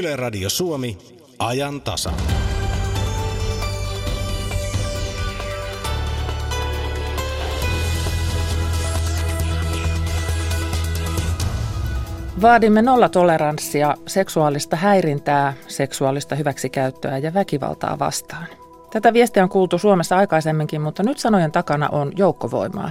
Yle Radio Suomi, ajan tasa. Vaadimme nollatoleranssia seksuaalista häirintää, seksuaalista hyväksikäyttöä ja väkivaltaa vastaan. Tätä viestiä on kuultu Suomessa aikaisemminkin, mutta nyt sanojen takana on joukkovoimaa.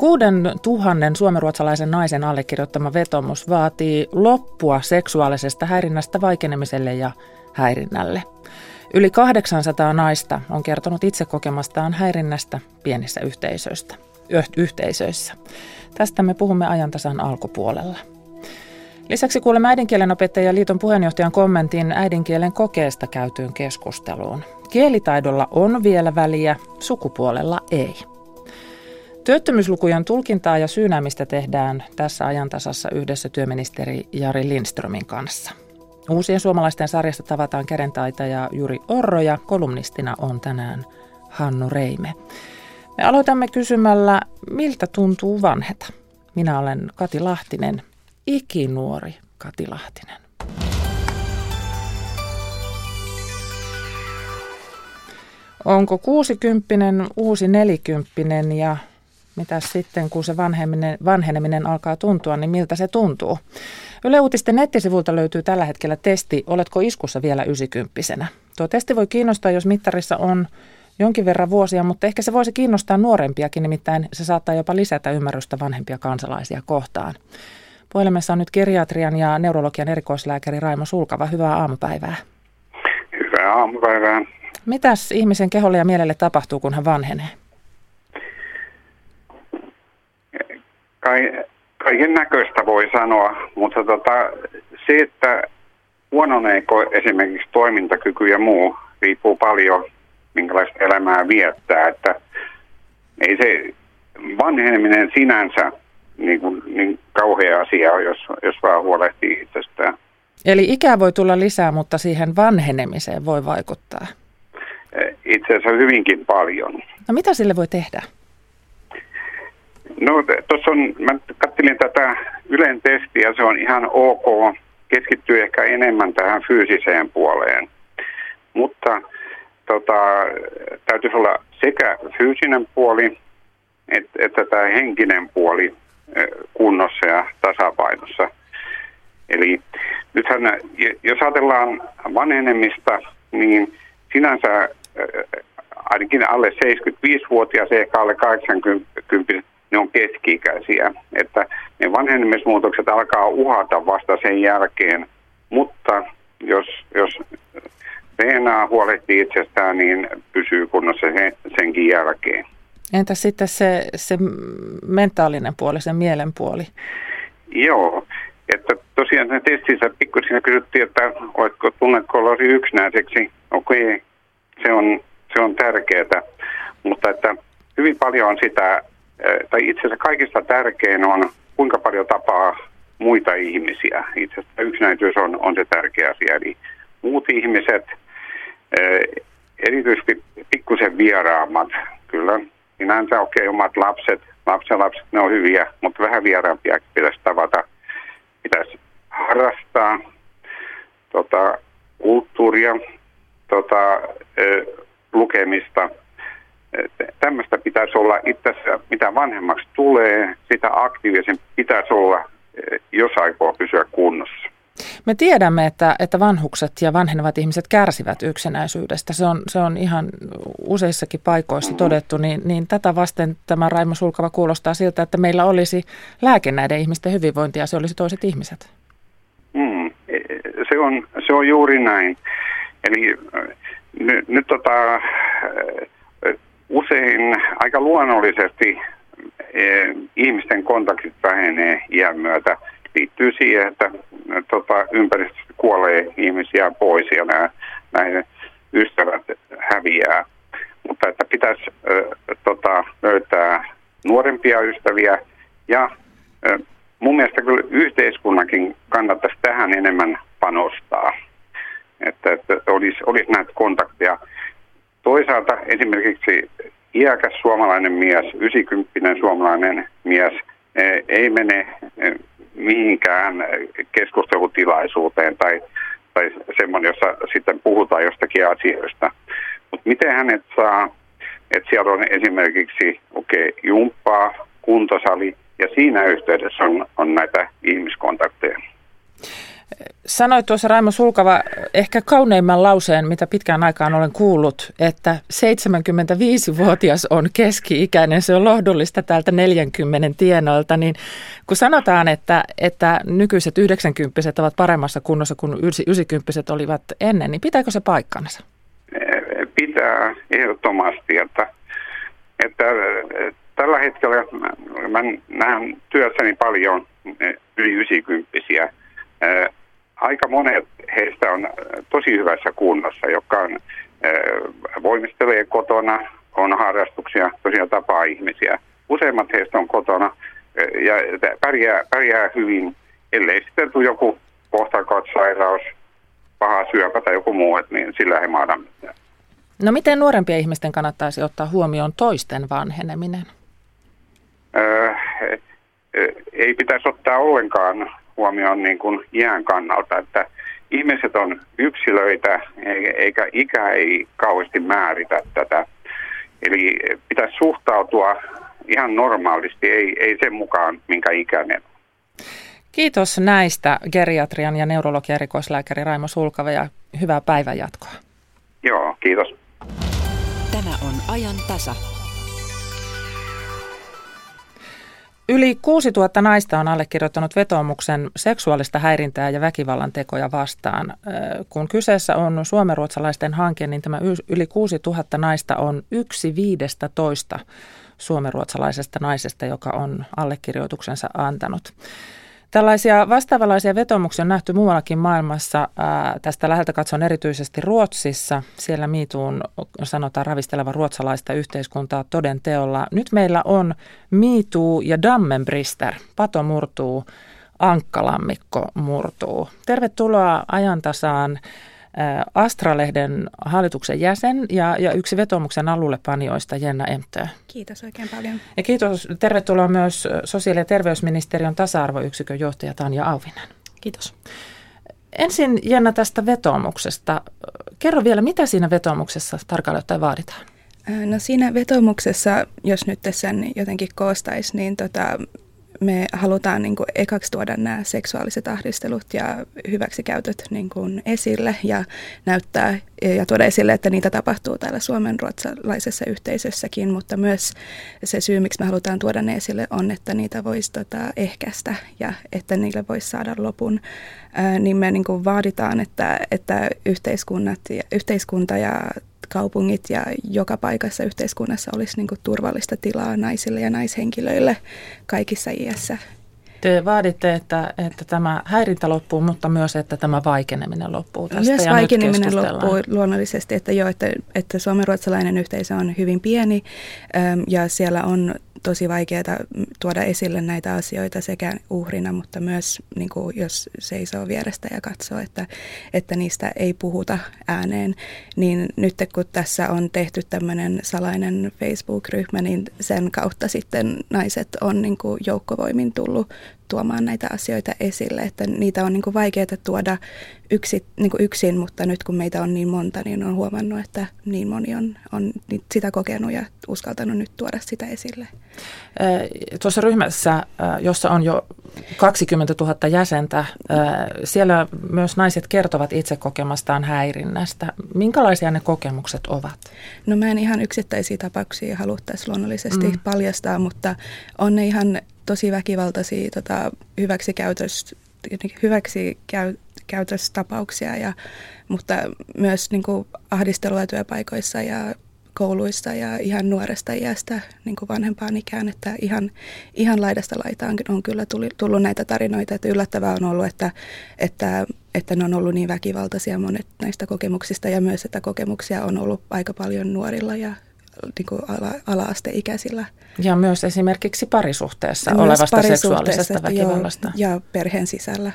Kuuden tuhannen suomenruotsalaisen naisen allekirjoittama vetomus vaatii loppua seksuaalisesta häirinnästä vaikenemiselle ja häirinnälle. Yli 800 naista on kertonut itse kokemastaan häirinnästä pienissä yhteisöistä, yhteisöissä. Tästä me puhumme ajantasan alkupuolella. Lisäksi kuulemme äidinkielen opettajien liiton puheenjohtajan kommentin äidinkielen kokeesta käytyyn keskusteluun. Kielitaidolla on vielä väliä, sukupuolella ei. Työttömyyslukujen tulkintaa ja syynäämistä tehdään tässä ajantasassa yhdessä työministeri Jari Lindströmin kanssa. Uusien suomalaisten sarjasta tavataan kädentaitaja Juri Orro ja kolumnistina on tänään Hannu Reime. Me aloitamme kysymällä, miltä tuntuu vanheta. Minä olen Kati Lahtinen, ikinuori Kati Lahtinen. Onko kuusikymppinen uusi nelikymppinen ja mitä sitten, kun se vanheneminen, vanheneminen alkaa tuntua, niin miltä se tuntuu? Yle Uutisten nettisivulta löytyy tällä hetkellä testi, oletko iskussa vielä ysikymppisenä. Tuo testi voi kiinnostaa, jos mittarissa on jonkin verran vuosia, mutta ehkä se voisi kiinnostaa nuorempiakin, nimittäin se saattaa jopa lisätä ymmärrystä vanhempia kansalaisia kohtaan. Puhelimessa on nyt geriatrian ja neurologian erikoislääkäri Raimo Sulkava. Hyvää aamupäivää. Hyvää aamupäivää. Mitäs ihmisen keholle ja mielelle tapahtuu, kun hän vanhenee? Kai, kaiken näköistä voi sanoa, mutta tota, se, että huononeeko esimerkiksi toimintakyky ja muu, riippuu paljon minkälaista elämää viettää. Että ei se vanheneminen sinänsä niin, kuin, niin kauhea asia, jos, jos vaan huolehtii itsestään. Eli ikää voi tulla lisää, mutta siihen vanhenemiseen voi vaikuttaa? Itse asiassa hyvinkin paljon. No mitä sille voi tehdä? No tuossa on, mä katselin tätä Ylen testiä, se on ihan ok, keskittyy ehkä enemmän tähän fyysiseen puoleen. Mutta tota, täytyisi olla sekä fyysinen puoli että, että tämä henkinen puoli kunnossa ja tasapainossa. Eli nythän, jos ajatellaan vanhenemista, niin sinänsä ainakin alle 75-vuotias, ehkä alle 80 ne on keski-ikäisiä. Että ne vanhenemismuutokset alkaa uhata vasta sen jälkeen, mutta jos, jos DNA huolehtii itsestään, niin pysyy kunnossa senkin jälkeen. Entä sitten se, se mentaalinen puoli, se mielen puoli? Joo, että tosiaan sen testissä pikkusen kysyttiin, että oletko tunnetko olosi yksinäiseksi. Okei, okay, se on, se on tärkeää, mutta että hyvin paljon on sitä, tai itse asiassa kaikista tärkein on, kuinka paljon tapaa muita ihmisiä. Itse asiassa yksinäisyys on, on se tärkeä asia. Eli muut ihmiset, erityisesti pikkusen vieraammat, kyllä sinänsä okei, okay, omat lapset, lapsenlapset, ne on hyviä, mutta vähän vieraampia pitäisi tavata. Pitäisi harrastaa tota, kulttuuria, tota, lukemista. Tämmöistä pitäisi olla itse mitä vanhemmaksi tulee, sitä aktiivisen pitäisi olla, jos aikoo pysyä kunnossa. Me tiedämme, että, että vanhukset ja vanhenevat ihmiset kärsivät yksinäisyydestä. Se on, se on ihan useissakin paikoissa todettu, niin, niin tätä vasten tämä Raimo Sulkava kuulostaa siltä, että meillä olisi lääke näiden ihmisten hyvinvointia se olisi toiset ihmiset. Mm, se, on, se on juuri näin. Eli nyt, nyt tota, usein aika luonnollisesti eh, ihmisten kontaktit vähenee iän myötä – liittyy siihen, että tota, ympäristöstä kuolee ihmisiä pois ja nämä, näin ystävät häviää. Mutta että pitäisi äh, tota, löytää nuorempia ystäviä ja mun mielestä kyllä yhteiskunnankin kannattaisi tähän enemmän panostaa. Että, että olisi, olisi näitä kontakteja. Toisaalta esimerkiksi iäkäs suomalainen mies, 90 suomalainen mies, ei mene mihinkään keskustelutilaisuuteen tai, tai semmoinen, jossa sitten puhutaan jostakin asioista. Mutta miten hänet saa, että siellä on esimerkiksi okay, jumppaa, kuntosali ja siinä yhteydessä on, on näitä ihmiskontakteja. Sanoit tuossa Raimo Sulkava ehkä kauneimman lauseen, mitä pitkään aikaan olen kuullut, että 75-vuotias on keski-ikäinen, se on lohdullista täältä 40 tienoilta, niin kun sanotaan, että, että nykyiset 90 ovat paremmassa kunnossa kuin 90 olivat ennen, niin pitääkö se paikkansa? Pitää ehdottomasti, että, että tällä hetkellä mä näen työssäni paljon yli 90 aika monet heistä on tosi hyvässä kunnossa, joka on, voimistelee kotona, on harrastuksia, tosiaan tapaa ihmisiä. Useimmat heistä on kotona ja pärjää, pärjää hyvin, ellei sitten tule joku kohtakot-sairaus, paha syöpä tai joku muu, niin sillä ei maada mitään. No miten nuorempien ihmisten kannattaisi ottaa huomioon toisten vanheneminen? Öö, ei pitäisi ottaa ollenkaan huomioon niin kuin iän kannalta, että ihmiset on yksilöitä eikä ikä ei kauheasti määritä tätä. Eli pitäisi suhtautua ihan normaalisti, ei, ei sen mukaan, minkä ikäinen Kiitos näistä geriatrian ja neurologian erikoislääkäri Raimo Sulkava ja hyvää päivänjatkoa. Joo, kiitos. Tämä on ajan tasa. Yli 6000 naista on allekirjoittanut vetoomuksen seksuaalista häirintää ja väkivallan tekoja vastaan. Kun kyseessä on suomenruotsalaisten hanke, niin tämä yli 6000 naista on yksi viidestä toista suomenruotsalaisesta naisesta, joka on allekirjoituksensa antanut. Tällaisia vastaavanlaisia vetomuksia on nähty muuallakin maailmassa. tästä läheltä katson erityisesti Ruotsissa. Siellä miituun sanotaan ravisteleva ruotsalaista yhteiskuntaa toden teolla. Nyt meillä on miituu ja Dammenbrister. Pato murtuu, ankkalammikko murtuu. Tervetuloa ajantasaan Astralehden hallituksen jäsen ja, ja yksi vetomuksen panijoista Jenna Emtö. Kiitos oikein paljon. Ja kiitos, tervetuloa myös sosiaali- ja terveysministeriön tasa-arvoyksikön johtaja Tanja Auvinen. Kiitos. Ensin Jenna tästä vetomuksesta. Kerro vielä, mitä siinä vetomuksessa tarkalleen ottaen vaaditaan? No siinä vetomuksessa, jos nyt sen jotenkin koostaisi, niin tota, me halutaan niin kuin ekaksi tuoda nämä seksuaaliset ahdistelut ja hyväksikäytöt niin kuin esille ja näyttää ja tuoda esille, että niitä tapahtuu täällä Suomen ruotsalaisessa yhteisössäkin, mutta myös se syy, miksi me halutaan tuoda ne esille, on, että niitä voisi tota, ehkäistä ja että niille voisi saada lopun. Ää, niin me niin kuin vaaditaan, että, että yhteiskunnat ja, yhteiskunta ja kaupungit ja joka paikassa yhteiskunnassa olisi niin kuin turvallista tilaa naisille ja naishenkilöille kaikissa iässä. Te vaaditte, että, että tämä häirintä loppuu, mutta myös, että tämä vaikeneminen loppuu tästä. Myös ja vaikeneminen loppuu luonnollisesti, että joo, että, että suomenruotsalainen yhteisö on hyvin pieni ja siellä on tosi vaikeaa tuoda esille näitä asioita sekä uhrina, mutta myös niin kuin, jos seisoo vierestä ja katsoo, että, että niistä ei puhuta ääneen. Niin nyt kun tässä on tehty tämmöinen salainen Facebook-ryhmä, niin sen kautta sitten naiset on niin kuin joukkovoimin tullut tuomaan näitä asioita esille, että niitä on niin kuin vaikeaa tuoda yksi, niin kuin yksin, mutta nyt kun meitä on niin monta, niin on huomannut, että niin moni on, on sitä kokenut ja uskaltanut nyt tuoda sitä esille. Tuossa ryhmässä, jossa on jo 20 000 jäsentä, siellä myös naiset kertovat itse kokemastaan häirinnästä. Minkälaisia ne kokemukset ovat? No mä en ihan yksittäisiä tapauksia haluttaisi luonnollisesti mm. paljastaa, mutta on ne ihan tosi väkivaltaisia tota, hyväksikäytös, hyväksikäytöstapauksia, ja, mutta myös niin kuin, ahdistelua työpaikoissa ja kouluissa ja ihan nuoresta iästä niin kuin vanhempaan ikään, että ihan, ihan laidasta laitaan on kyllä tullut näitä tarinoita, että yllättävää on ollut, että, että, että ne on ollut niin väkivaltaisia monet näistä kokemuksista ja myös, että kokemuksia on ollut aika paljon nuorilla ja niin kuin ala, ala-asteikäisillä. Ja myös esimerkiksi parisuhteessa myös olevasta parisuhteessa, seksuaalisesta väkivallasta. Jo, ja perheen sisällä.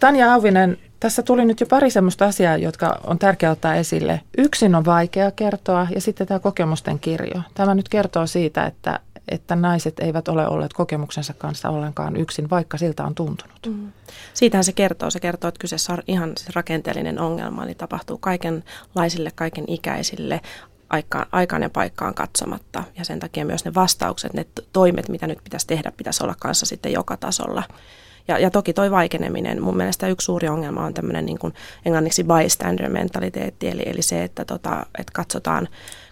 Tanja Auvinen, tässä tuli nyt jo pari sellaista asiaa, jotka on tärkeää ottaa esille. Yksin on vaikea kertoa ja sitten tämä kokemusten kirjo. Tämä nyt kertoo siitä, että, että naiset eivät ole olleet kokemuksensa kanssa ollenkaan yksin, vaikka siltä on tuntunut. Mm. Siitähän se kertoo. Se kertoo, että kyseessä on ihan rakenteellinen ongelma, eli tapahtuu kaikenlaisille, kaiken ikäisille, aikaan, ja paikkaan katsomatta. Ja sen takia myös ne vastaukset, ne toimet, mitä nyt pitäisi tehdä, pitäisi olla kanssa sitten joka tasolla. Ja, ja toki toi vaikeneminen, mun mielestä yksi suuri ongelma on tämmöinen niin englanniksi bystander-mentaliteetti, eli, eli se, että, tota, että katsotaan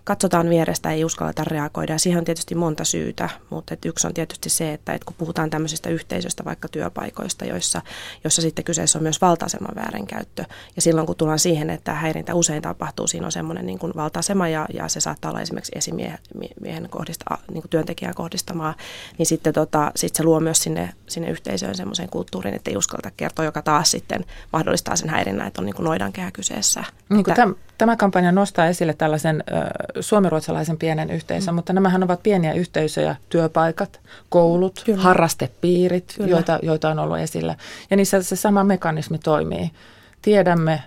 katsotaan vierestä, ei uskalleta reagoida. Ja siihen on tietysti monta syytä, mutta et yksi on tietysti se, että et kun puhutaan tämmöisistä yhteisöistä, vaikka työpaikoista, joissa, joissa sitten kyseessä on myös valta-aseman väärinkäyttö. Ja silloin kun tullaan siihen, että häirintä usein tapahtuu, siinä on semmoinen niin kuin valta-asema ja, ja se saattaa olla esimerkiksi esimiehen kohdista, niin kuin työntekijän kohdistamaa, niin sitten tota, sit se luo myös sinne, sinne yhteisöön semmoisen kulttuurin, että ei uskalleta kertoa, joka taas sitten mahdollistaa sen häirinnän, että on niin kuin noidankehä kyseessä. Niin kuin tämä kampanja nostaa esille tällaisen suomiruotsalaisen pienen yhteisön, mm. mutta nämähän ovat pieniä yhteisöjä, työpaikat, koulut, Kyllä. harrastepiirit, Kyllä. Joita, joita on ollut esillä. Ja niissä se sama mekanismi toimii. Tiedämme,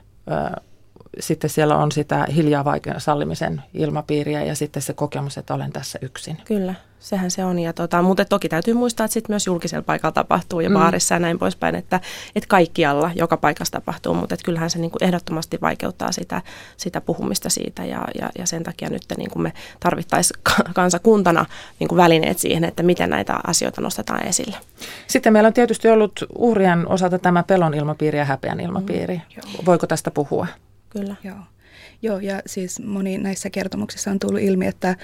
sitten siellä on sitä hiljaa vaikea sallimisen ilmapiiriä ja sitten se kokemus, että olen tässä yksin. Kyllä, sehän se on. Ja tota, mutta toki täytyy muistaa, että sitten myös julkisella paikalla tapahtuu ja mm. baarissa ja näin poispäin, että, että kaikkialla, joka paikassa tapahtuu, mutta että kyllähän se niin kuin ehdottomasti vaikeuttaa sitä, sitä puhumista siitä ja, ja, ja sen takia nyt niin kuin me tarvittaisiin kansakuntana niin kuin välineet siihen, että miten näitä asioita nostetaan esille. Sitten meillä on tietysti ollut uhrien osalta tämä pelon ilmapiiri ja häpeän ilmapiiri. Mm, Voiko tästä puhua? Kyllä. Joo. Joo, ja siis moni näissä kertomuksissa on tullut ilmi, että,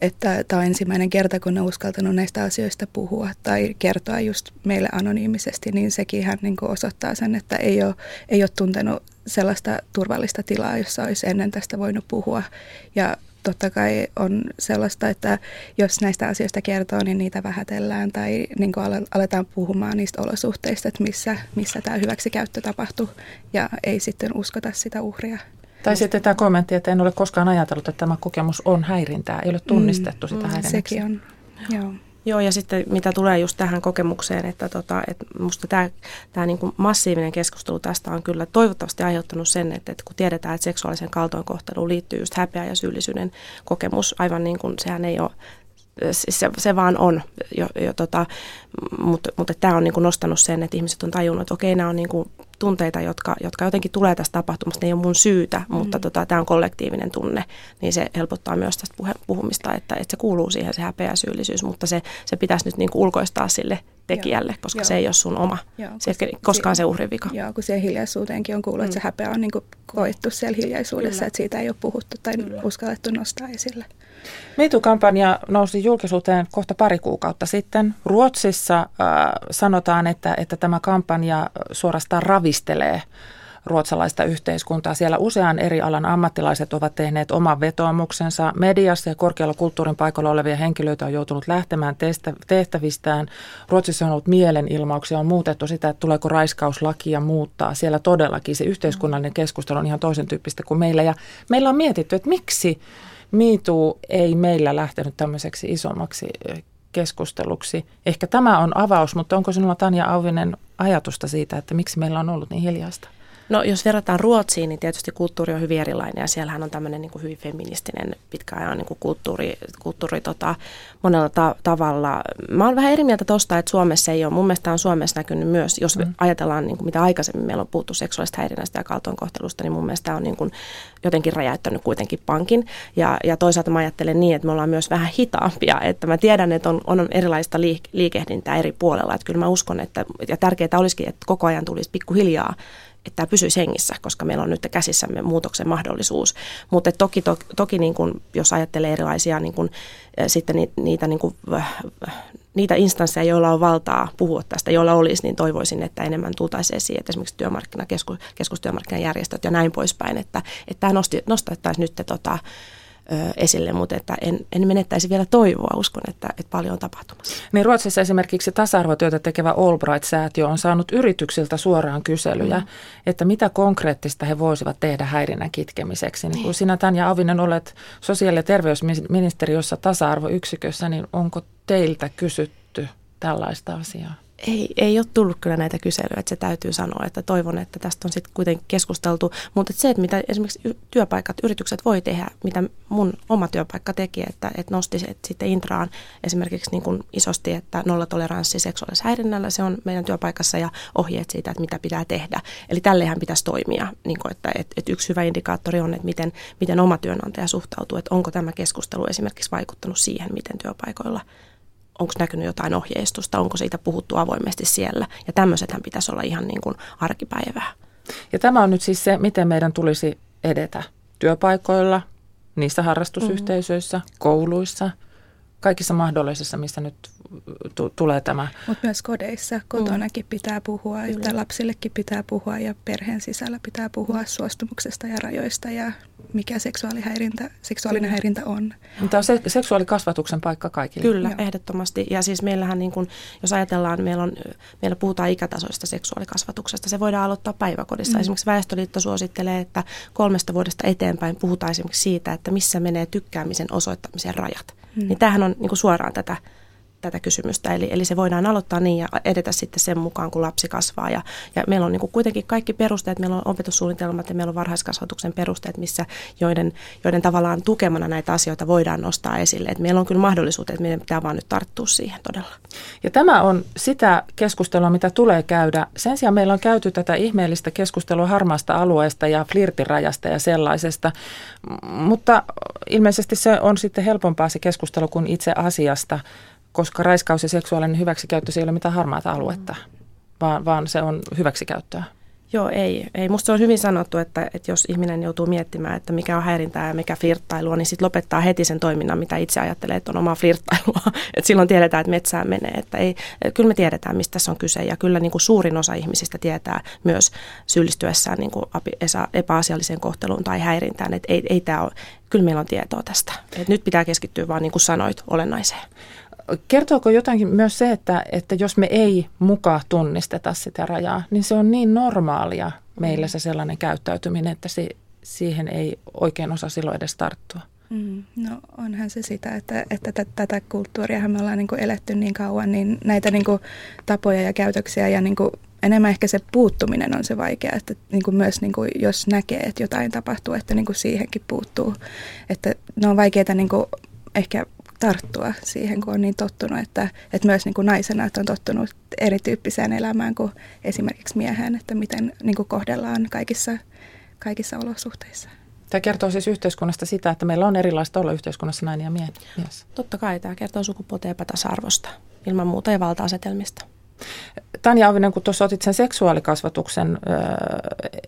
että tämä on ensimmäinen kerta, kun ne on uskaltanut näistä asioista puhua tai kertoa just meille anonyymisesti, niin sekin ihan niin osoittaa sen, että ei ole, ei ole tuntenut sellaista turvallista tilaa, jossa olisi ennen tästä voinut puhua. Ja totta kai on sellaista, että jos näistä asioista kertoo, niin niitä vähätellään tai niin aletaan puhumaan niistä olosuhteista, että missä, missä tämä hyväksikäyttö tapahtuu ja ei sitten uskota sitä uhria. Tai sitten tämä kommentti, että en ole koskaan ajatellut, että tämä kokemus on häirintää, ei ole tunnistettu mm, sitä mm, häirinnäksi. Sekin on, joo. Joo, ja sitten mitä tulee just tähän kokemukseen, että, tota, että musta tämä, niin kuin massiivinen keskustelu tästä on kyllä toivottavasti aiheuttanut sen, että, että kun tiedetään, että seksuaalisen kaltoinkohteluun liittyy just häpeä ja syyllisyyden kokemus, aivan niin kuin sehän ei ole se, se vaan on, jo, jo, tota, mutta, mutta tämä on niin kuin nostanut sen, että ihmiset on tajunnut, että okei, nämä on niin kuin tunteita, jotka, jotka jotenkin tulee tästä tapahtumasta, ne ei ole mun syytä, mm. mutta tota, tämä on kollektiivinen tunne, niin se helpottaa myös tästä puhe, puhumista, että, että se kuuluu siihen se häpeä syyllisyys, mutta se, se pitäisi nyt niin kuin ulkoistaa sille tekijälle, joo, koska joo. se ei ole sun oma. Joo, se ei koskaan se uhrin vika. Joo, kun siihen hiljaisuuteenkin on kuullut, mm. että se häpeä on niin kuin koettu siellä hiljaisuudessa, Kyllä. että siitä ei ole puhuttu tai Kyllä. uskallettu nostaa esille. MeToo-kampanja nousi julkisuuteen kohta pari kuukautta sitten. Ruotsissa äh, sanotaan, että, että tämä kampanja suorastaan ravistelee ruotsalaista yhteiskuntaa. Siellä usean eri alan ammattilaiset ovat tehneet oman vetoomuksensa. Mediassa ja korkealla kulttuurin paikalla olevia henkilöitä on joutunut lähtemään tehtävistään. Ruotsissa on ollut mielenilmauksia, on muutettu sitä, että tuleeko raiskauslakia muuttaa. Siellä todellakin se yhteiskunnallinen keskustelu on ihan toisen tyyppistä kuin meillä. Ja meillä on mietitty, että miksi MeToo ei meillä lähtenyt tämmöiseksi isommaksi keskusteluksi. Ehkä tämä on avaus, mutta onko sinulla Tanja Auvinen ajatusta siitä, että miksi meillä on ollut niin hiljaista? No jos verrataan Ruotsiin, niin tietysti kulttuuri on hyvin erilainen ja siellähän on tämmöinen niin kuin hyvin feministinen pitkäajan niin kuin kulttuuri, kulttuuri tota, monella ta- tavalla. Mä oon vähän eri mieltä tuosta, että Suomessa ei ole. Mun mielestä on Suomessa näkynyt myös, jos mm. ajatellaan niin kuin mitä aikaisemmin meillä on puhuttu seksuaalista häirinnästä ja kaltoinkohtelusta, niin mun mielestä on niin kuin jotenkin räjäyttänyt kuitenkin pankin. Ja, ja toisaalta mä ajattelen niin, että me ollaan myös vähän hitaampia, että mä tiedän, että on, on erilaista liik- liikehdintää eri puolella. Että kyllä mä uskon, että ja tärkeää olisikin, että koko ajan tulisi pikkuhiljaa että tämä pysyisi hengissä, koska meillä on nyt käsissämme muutoksen mahdollisuus. Mutta toki, to, toki niin kun, jos ajattelee erilaisia niin kun, sitten ni, niitä, niin kun, niitä instansseja, joilla on valtaa puhua tästä, joilla olisi, niin toivoisin, että enemmän tultaisiin esiin, että esimerkiksi työmarkkinakeskus, keskustyömarkkinajärjestöt ja näin poispäin, että, että tämä nostettaisiin nyt tota, esille, mutta että en, en menettäisi vielä toivoa. Uskon, että, että paljon on tapahtumassa. Niin Ruotsissa esimerkiksi tasa-arvotyötä tekevä Albright-säätiö on saanut yrityksiltä suoraan kyselyjä, mm. että mitä konkreettista he voisivat tehdä häirinnän kitkemiseksi. Niin kun sinä Tanja Avinen olet sosiaali- ja terveysministeriössä tasa-arvoyksikössä, niin onko teiltä kysytty tällaista asiaa? Ei, ei ole tullut kyllä näitä kyselyjä, että se täytyy sanoa, että toivon, että tästä on sitten kuitenkin keskusteltu. Mutta se, että mitä esimerkiksi työpaikat, yritykset voi tehdä, mitä mun oma työpaikka teki, että, että nosti se, sitten Intraan esimerkiksi niin kuin isosti, että nollatoleranssi seksuaalisella häirinnällä, se on meidän työpaikassa ja ohjeet siitä, että mitä pitää tehdä. Eli tällehän pitäisi toimia, niin kuin, että, että, että yksi hyvä indikaattori on, että miten, miten oma työnantaja suhtautuu, että onko tämä keskustelu esimerkiksi vaikuttanut siihen, miten työpaikoilla – onko näkynyt jotain ohjeistusta, onko siitä puhuttu avoimesti siellä. Ja tämmöisethän pitäisi olla ihan niin kuin arkipäivää. Ja tämä on nyt siis se, miten meidän tulisi edetä työpaikoilla, niissä harrastusyhteisöissä, mm-hmm. kouluissa, kaikissa mahdollisissa, missä nyt t- tulee tämä. Mutta myös kodeissa, kotonakin mm. pitää puhua, että lapsillekin pitää puhua ja perheen sisällä pitää puhua suostumuksesta ja rajoista ja mikä seksuaalihäirintä, seksuaalinen häirintä on. Tämä on se, seksuaalikasvatuksen paikka kaikille. Kyllä, Joo. ehdottomasti. Ja siis meillähän, niin kun, jos ajatellaan, meillä, on, meillä puhutaan ikätasoista seksuaalikasvatuksesta, se voidaan aloittaa päiväkodissa. Mm. Esimerkiksi Väestöliitto suosittelee, että kolmesta vuodesta eteenpäin puhutaan esimerkiksi siitä, että missä menee tykkäämisen osoittamisen rajat. Mm. Niin tämähän on niin suoraan tätä tätä kysymystä. Eli, eli se voidaan aloittaa niin ja edetä sitten sen mukaan, kun lapsi kasvaa. Ja, ja meillä on niin kuin kuitenkin kaikki perusteet, meillä on opetussuunnitelmat ja meillä on varhaiskasvatuksen perusteet, missä, joiden, joiden tavallaan tukemana näitä asioita voidaan nostaa esille. Et meillä on kyllä mahdollisuudet, että meidän pitää vaan nyt tarttua siihen todella. Ja tämä on sitä keskustelua, mitä tulee käydä. Sen sijaan meillä on käyty tätä ihmeellistä keskustelua harmaasta alueesta ja flirtirajasta ja sellaisesta, mutta ilmeisesti se on sitten helpompaa se keskustelu kuin itse asiasta koska raiskaus ja seksuaalinen hyväksikäyttö se ei ole mitään harmaata aluetta, vaan, vaan se on hyväksikäyttöä. Joo, ei. ei. Musta se on hyvin sanottu, että, että jos ihminen joutuu miettimään, että mikä on häirintää ja mikä flirttailua, niin sitten lopettaa heti sen toiminnan, mitä itse ajattelee, että on omaa flirttailua. Et silloin tiedetään, että metsään menee. Että ei, kyllä me tiedetään, mistä tässä on kyse. Ja kyllä niin kuin suurin osa ihmisistä tietää myös syyllistyessään niin kuin epäasialliseen kohteluun tai häirintään. Että ei, ei tämä ole, kyllä meillä on tietoa tästä. Et nyt pitää keskittyä vaan niin kuin sanoit olennaiseen. Kertooko jotakin myös se, että, että jos me ei mukaan tunnisteta sitä rajaa, niin se on niin normaalia meillä se sellainen käyttäytyminen, että se, siihen ei oikein osaa silloin edes tarttua? Mm, no onhan se sitä, että, että t- tätä kulttuuria me ollaan niin kuin eletty niin kauan, niin näitä niin kuin tapoja ja käytöksiä ja niin kuin enemmän ehkä se puuttuminen on se vaikea, että niin kuin myös niin kuin jos näkee, että jotain tapahtuu, että niin kuin siihenkin puuttuu. Että ne on vaikeita niin kuin ehkä tarttua siihen, kun on niin tottunut, että, että myös niin kuin naisena että on tottunut erityyppiseen elämään kuin esimerkiksi miehen, että miten niin kuin kohdellaan kaikissa, kaikissa olosuhteissa. Tämä kertoo siis yhteiskunnasta sitä, että meillä on erilaista olla yhteiskunnassa nainen ja mies. Totta kai tämä kertoo sukupuolten epätasa-arvosta ilman muuta ja valta-asetelmista. Tanja Auvinen, kun tuossa otit sen seksuaalikasvatuksen ö,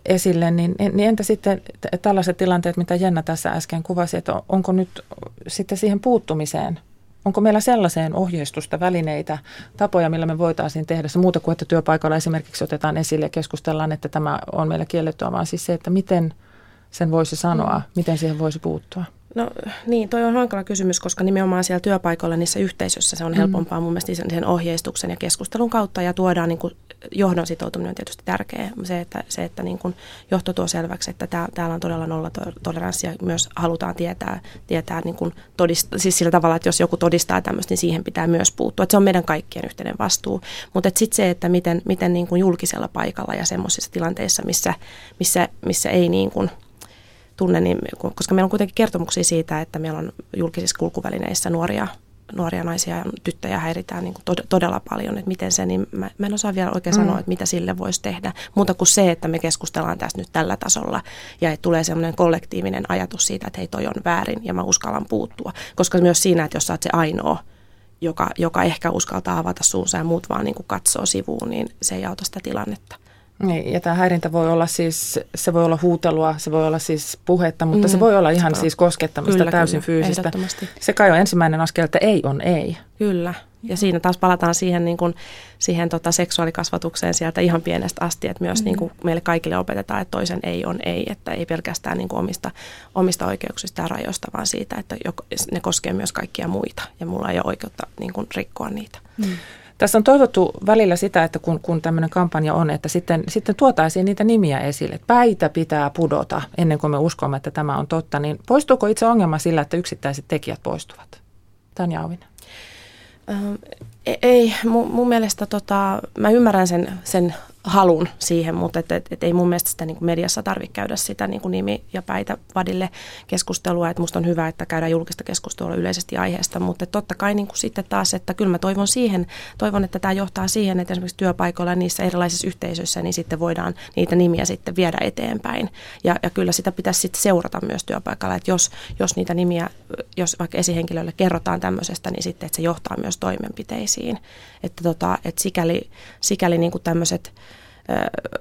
esille, niin, niin entä sitten tällaiset tilanteet, mitä Jenna tässä äsken kuvasi, että onko nyt sitten siihen puuttumiseen, onko meillä sellaiseen ohjeistusta, välineitä, tapoja, millä me voitaisiin tehdä se muuta kuin, että työpaikalla esimerkiksi otetaan esille ja keskustellaan, että tämä on meillä kiellettyä, vaan siis se, että miten sen voisi sanoa, mm. miten siihen voisi puuttua? No niin, toi on hankala kysymys, koska nimenomaan siellä työpaikoilla niissä yhteisöissä se on mm. helpompaa mm. mun mielestä sen ohjeistuksen ja keskustelun kautta ja tuodaan niin kuin, johdon sitoutuminen on tietysti tärkeä. Se, että, se, että niin kuin johto tuo selväksi, että tää, täällä on todella nollatoleranssi ja myös halutaan tietää, tietää niin kuin todista, siis sillä tavalla, että jos joku todistaa tämmöistä, niin siihen pitää myös puuttua. Että se on meidän kaikkien yhteinen vastuu. Mutta sitten se, että miten, miten niin kuin julkisella paikalla ja semmoisissa tilanteissa, missä, missä, missä ei niin kuin – tunne, niin, koska meillä on kuitenkin kertomuksia siitä, että meillä on julkisissa kulkuvälineissä nuoria, nuoria naisia ja tyttöjä häiritään niin kuin todella paljon, että miten se, niin mä, mä en osaa vielä oikein mm. sanoa, että mitä sille voisi tehdä, muuta kuin se, että me keskustellaan tästä nyt tällä tasolla ja että tulee semmoinen kollektiivinen ajatus siitä, että hei toi on väärin ja mä uskallan puuttua, koska myös siinä, että jos sä oot se ainoa, joka, joka ehkä uskaltaa avata suunsa ja muut vaan niin kuin katsoo sivuun, niin se ei auta sitä tilannetta. Niin, ja tämä häirintä voi olla siis, se voi olla huutelua, se voi olla siis puhetta, mutta mm. se voi olla ihan siis koskettamista kyllä, täysin kyllä, fyysistä. Se kai on ensimmäinen askel, että ei on ei. Kyllä, ja siinä taas palataan siihen, niin kuin, siihen tota seksuaalikasvatukseen sieltä ihan pienestä asti, että myös mm. niin kuin meille kaikille opetetaan, että toisen ei on ei, että ei pelkästään niin kuin omista, omista oikeuksista ja rajoista, vaan siitä, että ne koskee myös kaikkia muita, ja mulla ei ole oikeutta niin kuin, rikkoa niitä. Mm. Tässä on toivottu välillä sitä, että kun, kun tämmöinen kampanja on, että sitten, sitten tuotaisiin niitä nimiä esille. Päitä pitää pudota ennen kuin me uskomme, että tämä on totta. Niin poistuuko itse ongelma sillä, että yksittäiset tekijät poistuvat? Tanja Auvinen. E-, ei, mun, mun mielestä tota, mä ymmärrän sen, sen halun siihen, mutta et, et, et ei mun mielestä sitä niin kuin mediassa tarvitse käydä sitä niin kuin nimi- ja päitä vadille keskustelua. Et musta on hyvä, että käydään julkista keskustelua yleisesti aiheesta, mutta totta kai niin kuin sitten taas, että kyllä mä toivon siihen, toivon, että tämä johtaa siihen, että esimerkiksi työpaikoilla niissä erilaisissa yhteisöissä, niin sitten voidaan niitä nimiä sitten viedä eteenpäin. Ja, ja kyllä sitä pitäisi sitten seurata myös työpaikalla, että jos, jos niitä nimiä, jos vaikka esihenkilöille kerrotaan tämmöisestä, niin sitten, että se johtaa myös toimenpiteisiin. Että, tota, että sikäli, sikäli niin kuin tämmöiset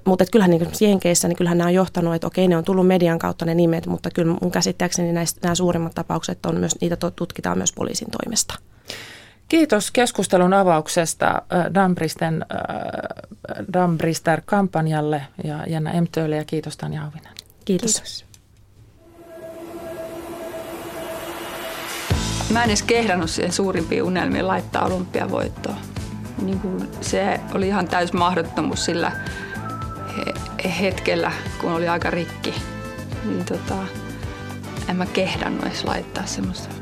mutta kyllähän niin Jenkeissä, niin kyllähän nämä on johtanut, että okei, ne on tullut median kautta ne nimet, mutta kyllä mun käsittääkseni näistä, nämä suurimmat tapaukset on myös, niitä tutkitaan myös poliisin toimesta. Kiitos keskustelun avauksesta Dambristen, Dambrister-kampanjalle ja Jenna Emtölle ja kiitos Tanja Auvinen. Kiitos. kiitos. Mä en edes kehdannut siihen suurimpiin unelmiin laittaa olympiavoittoa niin kuin se oli ihan täys mahdottomuus sillä hetkellä, kun oli aika rikki. Niin tota, en mä kehdannut edes laittaa semmoista.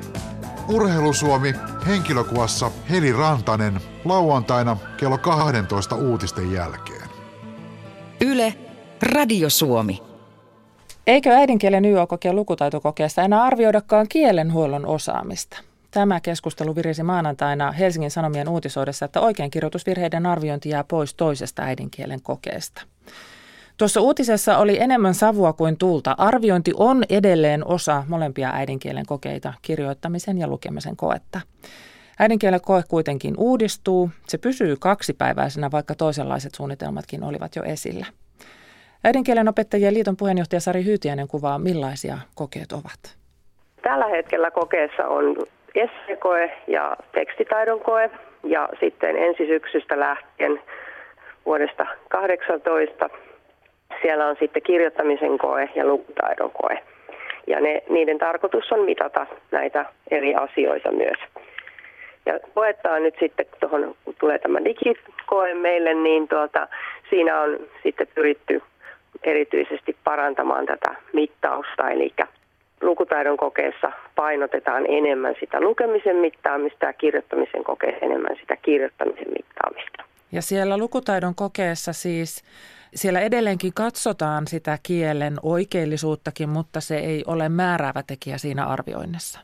Urheilusuomi henkilökuvassa Heli Rantanen lauantaina kello 12 uutisten jälkeen. Yle, Radio Suomi. Eikö äidinkielen YÖ-kokeen lukutaitokokeessa enää arvioidakaan kielenhuollon osaamista? Tämä keskustelu virisi maanantaina Helsingin Sanomien uutisoidessa, että oikeinkirjoitusvirheiden arviointi jää pois toisesta äidinkielen kokeesta. Tuossa uutisessa oli enemmän savua kuin tulta. Arviointi on edelleen osa molempia äidinkielen kokeita, kirjoittamisen ja lukemisen koetta. Äidinkielen koe kuitenkin uudistuu. Se pysyy kaksipäiväisenä, vaikka toisenlaiset suunnitelmatkin olivat jo esillä. Äidinkielen opettajien liiton puheenjohtaja Sari Hyytiäinen kuvaa, millaisia kokeet ovat. Tällä hetkellä kokeessa on essekoe ja tekstitaidon koe ja sitten ensi syksystä lähtien vuodesta 18 siellä on sitten kirjoittamisen koe ja lukutaidon koe. Ja ne, niiden tarkoitus on mitata näitä eri asioita myös. Ja koetaan nyt sitten, tuohon kun tulee tämä digikoe meille, niin tuota, siinä on sitten pyritty erityisesti parantamaan tätä mittausta, eli lukutaidon kokeessa painotetaan enemmän sitä lukemisen mittaamista ja kirjoittamisen kokeessa enemmän sitä kirjoittamisen mittaamista. Ja siellä lukutaidon kokeessa siis, siellä edelleenkin katsotaan sitä kielen oikeellisuuttakin, mutta se ei ole määräävä tekijä siinä arvioinnissa.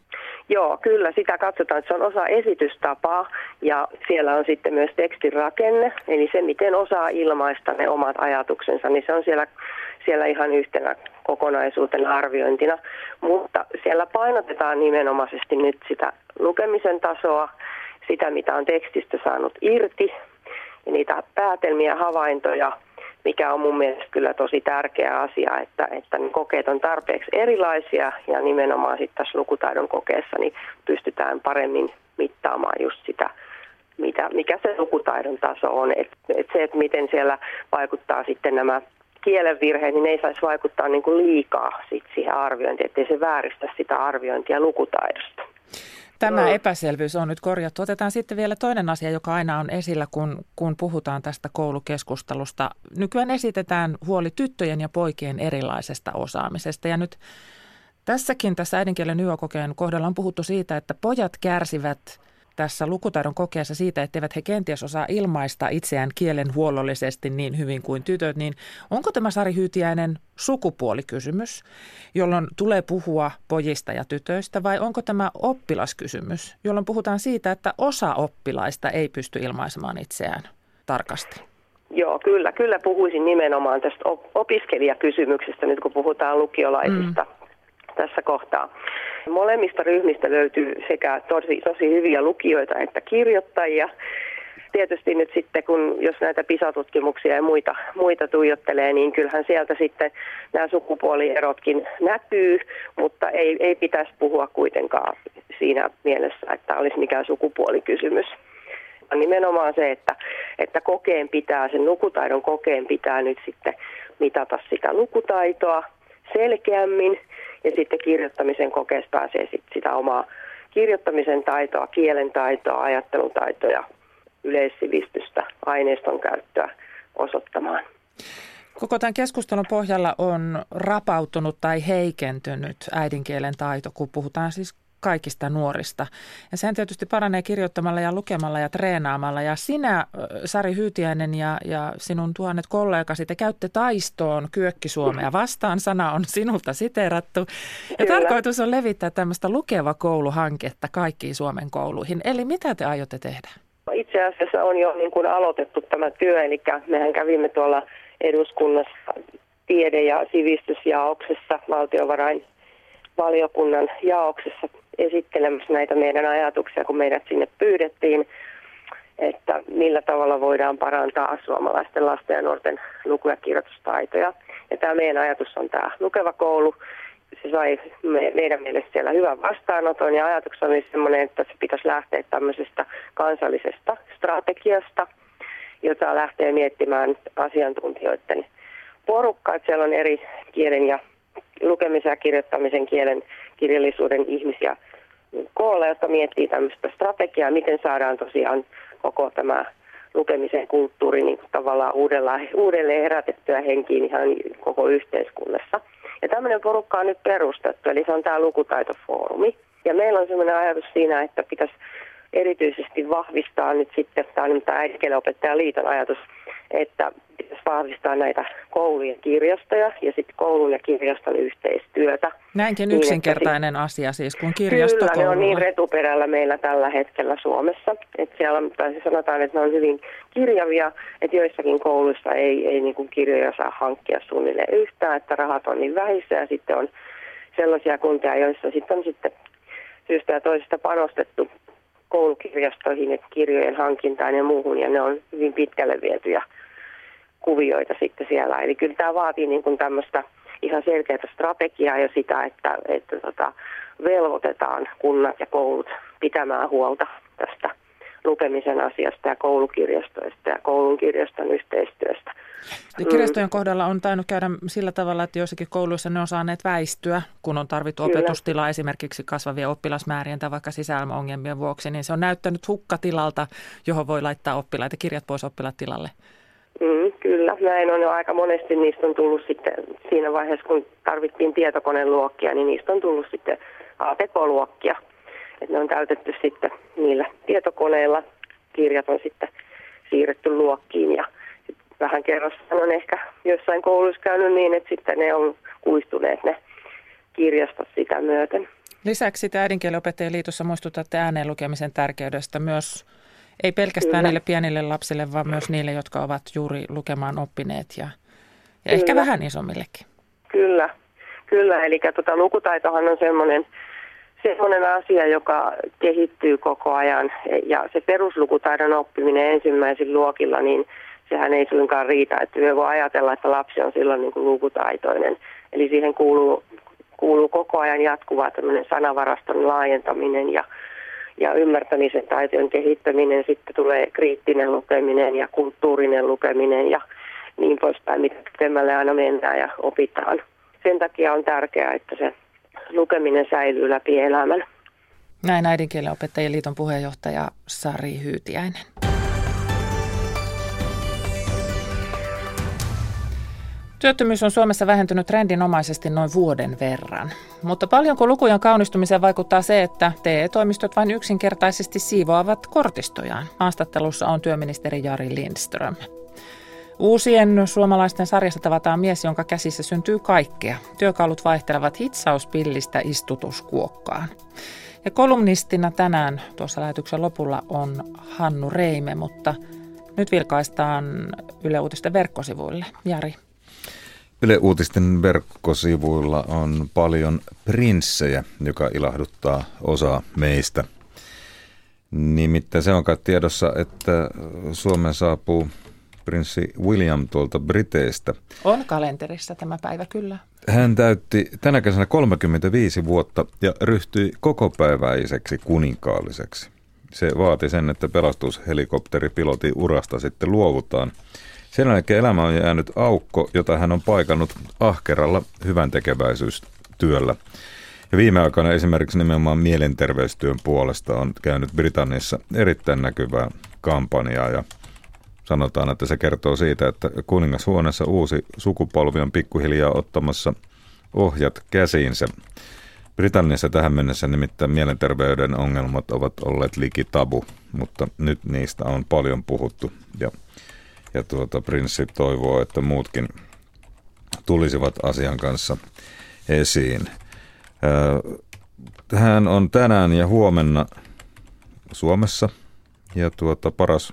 Joo, kyllä sitä katsotaan, että se on osa esitystapaa ja siellä on sitten myös tekstin rakenne, eli se miten osaa ilmaista ne omat ajatuksensa, niin se on siellä, siellä ihan yhtenä kokonaisuutena arviointina, mutta siellä painotetaan nimenomaisesti nyt sitä lukemisen tasoa, sitä mitä on tekstistä saanut irti, ja niitä päätelmiä, havaintoja, mikä on mun mielestä kyllä tosi tärkeä asia, että, että ne kokeet on tarpeeksi erilaisia ja nimenomaan sitten tässä lukutaidon kokeessa niin pystytään paremmin mittaamaan just sitä, mitä, mikä se lukutaidon taso on. Et, et se, että miten siellä vaikuttaa sitten nämä kielenvirheet, niin ne ei saisi vaikuttaa niin kuin liikaa sit siihen arviointiin, ettei se vääristä sitä arviointia lukutaidosta. Tämä no. epäselvyys on nyt korjattu. Otetaan sitten vielä toinen asia, joka aina on esillä, kun, kun puhutaan tästä koulukeskustelusta. Nykyään esitetään huoli tyttöjen ja poikien erilaisesta osaamisesta. Ja nyt tässäkin tässä äidinkielen yökokeen kohdalla on puhuttu siitä, että pojat kärsivät – tässä lukutaidon kokeessa siitä, etteivät he kenties osaa ilmaista itseään kielen huollollisesti niin hyvin kuin tytöt, niin onko tämä Sari Hyytiäinen sukupuolikysymys, jolloin tulee puhua pojista ja tytöistä, vai onko tämä oppilaskysymys, jolloin puhutaan siitä, että osa oppilaista ei pysty ilmaisemaan itseään tarkasti? Joo, kyllä, kyllä puhuisin nimenomaan tästä opiskelijakysymyksestä nyt kun puhutaan lukiolaisista. Mm tässä kohtaa. Molemmista ryhmistä löytyy sekä tosi, tosi hyviä lukijoita että kirjoittajia. Tietysti nyt sitten, kun jos näitä PISA-tutkimuksia ja muita, muita tuijottelee, niin kyllähän sieltä sitten nämä sukupuolierotkin näkyy, mutta ei, ei pitäisi puhua kuitenkaan siinä mielessä, että olisi mikään sukupuolikysymys nimenomaan se, että, että kokeen pitää, sen lukutaidon kokeen pitää nyt sitten mitata sitä lukutaitoa selkeämmin ja sitten kirjoittamisen kokeessa pääsee sit sitä omaa kirjoittamisen taitoa, kielen taitoa, ajattelutaitoja, yleissivistystä, aineiston käyttöä osoittamaan. Koko tämän keskustelun pohjalla on rapautunut tai heikentynyt äidinkielen taito, kun puhutaan siis kaikista nuorista. Ja sen tietysti paranee kirjoittamalla ja lukemalla ja treenaamalla. Ja sinä, Sari Hyytiäinen ja, ja sinun tuhannet kollegasi, te käytte taistoon Kyökki-Suomea vastaan. Sana on sinulta siteerattu. Ja Kyllä. tarkoitus on levittää tämmöistä lukeva kouluhanketta kaikkiin Suomen kouluihin. Eli mitä te aiotte tehdä? Itse asiassa on jo niin kuin aloitettu tämä työ, eli mehän kävimme tuolla eduskunnassa tiede- ja sivistysjaoksessa, valtiovarainvaliokunnan jaoksessa esittelemässä näitä meidän ajatuksia, kun meidät sinne pyydettiin, että millä tavalla voidaan parantaa suomalaisten lasten ja nuorten luku- ja kirjoitustaitoja. Ja tämä meidän ajatus on tämä lukeva koulu. Se sai me, meidän mielestä siellä hyvän vastaanoton ja ajatuksena oli sellainen, että se pitäisi lähteä tämmöisestä kansallisesta strategiasta, jota lähtee miettimään asiantuntijoiden porukka, että siellä on eri kielen ja lukemisen ja kirjoittamisen kielen kirjallisuuden ihmisiä koolla, jotka miettii tämmöistä strategiaa, miten saadaan tosiaan koko tämä lukemisen kulttuuri niin tavallaan uudella, uudelleen herätettyä henkiin ihan koko yhteiskunnassa. Ja tämmöinen porukka on nyt perustettu, eli se on tämä lukutaitofoorumi. Ja meillä on sellainen ajatus siinä, että pitäisi erityisesti vahvistaa nyt sitten, tämä on tämä äidinkielenopettajan liiton ajatus, että pitäisi vahvistaa näitä koulujen kirjastoja ja sitten koulun ja kirjaston yhteistyötä. Näinkin niin, yksinkertainen niin, asia siis, kun kirjasto Kyllä, ne on niin retuperällä meillä tällä hetkellä Suomessa. Että siellä on, tai sanotaan, että ne on hyvin kirjavia, että joissakin kouluissa ei, ei niin kuin kirjoja saa hankkia suunnilleen yhtään, että rahat on niin vähissä ja sitten on sellaisia kuntia, joissa sitten on sitten syystä ja toisesta panostettu koulukirjastoihin ja kirjojen hankintaan ja muuhun, ja ne on hyvin pitkälle vietyjä kuvioita sitten siellä. Eli kyllä tämä vaatii niin kuin tämmöistä ihan selkeää strategiaa ja sitä, että, että tota, velvoitetaan kunnat ja koulut pitämään huolta tästä lukemisen asiasta ja koulukirjastoista ja koulun kirjaston yhteistyöstä. Ja kirjastojen kohdalla on tainnut käydä sillä tavalla, että joissakin kouluissa ne on saaneet väistyä, kun on tarvittu Kyllä. opetustilaa esimerkiksi kasvavien oppilasmäärien tai vaikka sisäilmaongelmien vuoksi, niin se on näyttänyt hukkatilalta, johon voi laittaa oppilaita, kirjat pois oppilatilalle. Mm, kyllä, näin on jo aika monesti. Niistä on tullut sitten siinä vaiheessa, kun tarvittiin tietokoneluokkia, niin niistä on tullut sitten ATK-luokkia. Et ne on täytetty sitten niillä tietokoneilla. Kirjat on sitten siirretty luokkiin ja vähän kerrassaan on ehkä jossain koulussa käynyt niin, että sitten ne on kuistuneet ne kirjastot sitä myöten. Lisäksi sitä äidinkieliopettajien liitossa muistutatte ääneen lukemisen tärkeydestä myös, ei pelkästään Kyllä. niille pienille lapsille, vaan myös niille, jotka ovat juuri lukemaan oppineet ja, ja ehkä vähän isommillekin. Kyllä, kyllä. Eli tota, lukutaitohan on semmoinen semmoinen asia, joka kehittyy koko ajan ja se peruslukutaidon oppiminen ensimmäisillä luokilla, niin sehän ei suinkaan riitä, että me voi ajatella, että lapsi on silloin niin kuin lukutaitoinen. Eli siihen kuuluu, kuuluu koko ajan jatkuva tämmöinen sanavaraston laajentaminen ja, ja ymmärtämisen taitojen kehittäminen. Sitten tulee kriittinen lukeminen ja kulttuurinen lukeminen ja niin poispäin, mitä pitemmälle aina mennään ja opitaan. Sen takia on tärkeää, että se lukeminen säilyy läpi elämän. Näin äidinkielen opettajien liiton puheenjohtaja Sari Hyytiäinen. Työttömyys on Suomessa vähentynyt trendinomaisesti noin vuoden verran. Mutta paljonko lukujen kaunistumiseen vaikuttaa se, että TE-toimistot vain yksinkertaisesti siivoavat kortistojaan? Haastattelussa on työministeri Jari Lindström. Uusien suomalaisten sarjassa tavataan mies, jonka käsissä syntyy kaikkea. Työkalut vaihtelevat hitsauspillistä istutuskuokkaan. Ja kolumnistina tänään tuossa lähetyksen lopulla on Hannu Reime, mutta nyt vilkaistaan Yle Uutisten verkkosivuille. Jari. Yle Uutisten verkkosivuilla on paljon prinssejä, joka ilahduttaa osaa meistä. Nimittäin se on kai tiedossa, että Suomeen saapuu prinssi William tuolta Briteistä. On kalenterissa tämä päivä kyllä. Hän täytti tänä kesänä 35 vuotta ja ryhtyi kokopäiväiseksi kuninkaalliseksi. Se vaati sen, että pelastushelikopteripilotin urasta sitten luovutaan – sen jälkeen elämä on jäänyt aukko, jota hän on paikannut ahkeralla hyvän tekeväisyystyöllä. Ja viime aikoina esimerkiksi nimenomaan mielenterveystyön puolesta on käynyt Britanniassa erittäin näkyvää kampanjaa ja sanotaan, että se kertoo siitä, että kuningashuoneessa uusi sukupolvi on pikkuhiljaa ottamassa ohjat käsiinsä. Britanniassa tähän mennessä nimittäin mielenterveyden ongelmat ovat olleet liki tabu, mutta nyt niistä on paljon puhuttu ja, ja tuota, prinssi toivoo, että muutkin tulisivat asian kanssa esiin. Hän on tänään ja huomenna Suomessa ja tuota, paras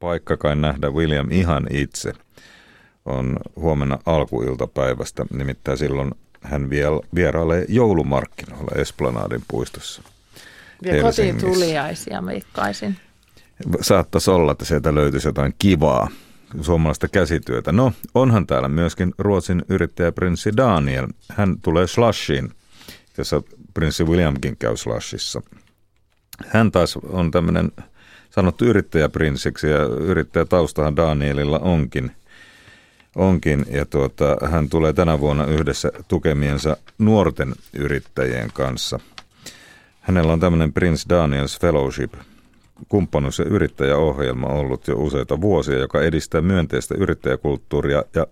paikka kai nähdä William ihan itse on huomenna alkuiltapäivästä, nimittäin silloin hän vierailee joulumarkkinoilla Esplanadin puistossa. Vielä kotiin tuliaisia meikkaisin. Saattaisi olla, että sieltä löytyisi jotain kivaa suomalaista käsityötä. No, onhan täällä myöskin Ruotsin yrittäjäprinssi Daniel. Hän tulee Slashiin, jossa prinssi Williamkin käy Slashissa. Hän taas on tämmöinen sanottu yrittäjäprinssiksi ja yrittäjätaustahan Danielilla onkin. onkin. Ja tuota, hän tulee tänä vuonna yhdessä tukemiensa nuorten yrittäjien kanssa. Hänellä on tämmöinen Prince Daniels Fellowship – kumppanuus- ja yrittäjäohjelma ollut jo useita vuosia, joka edistää myönteistä yrittäjäkulttuuria ja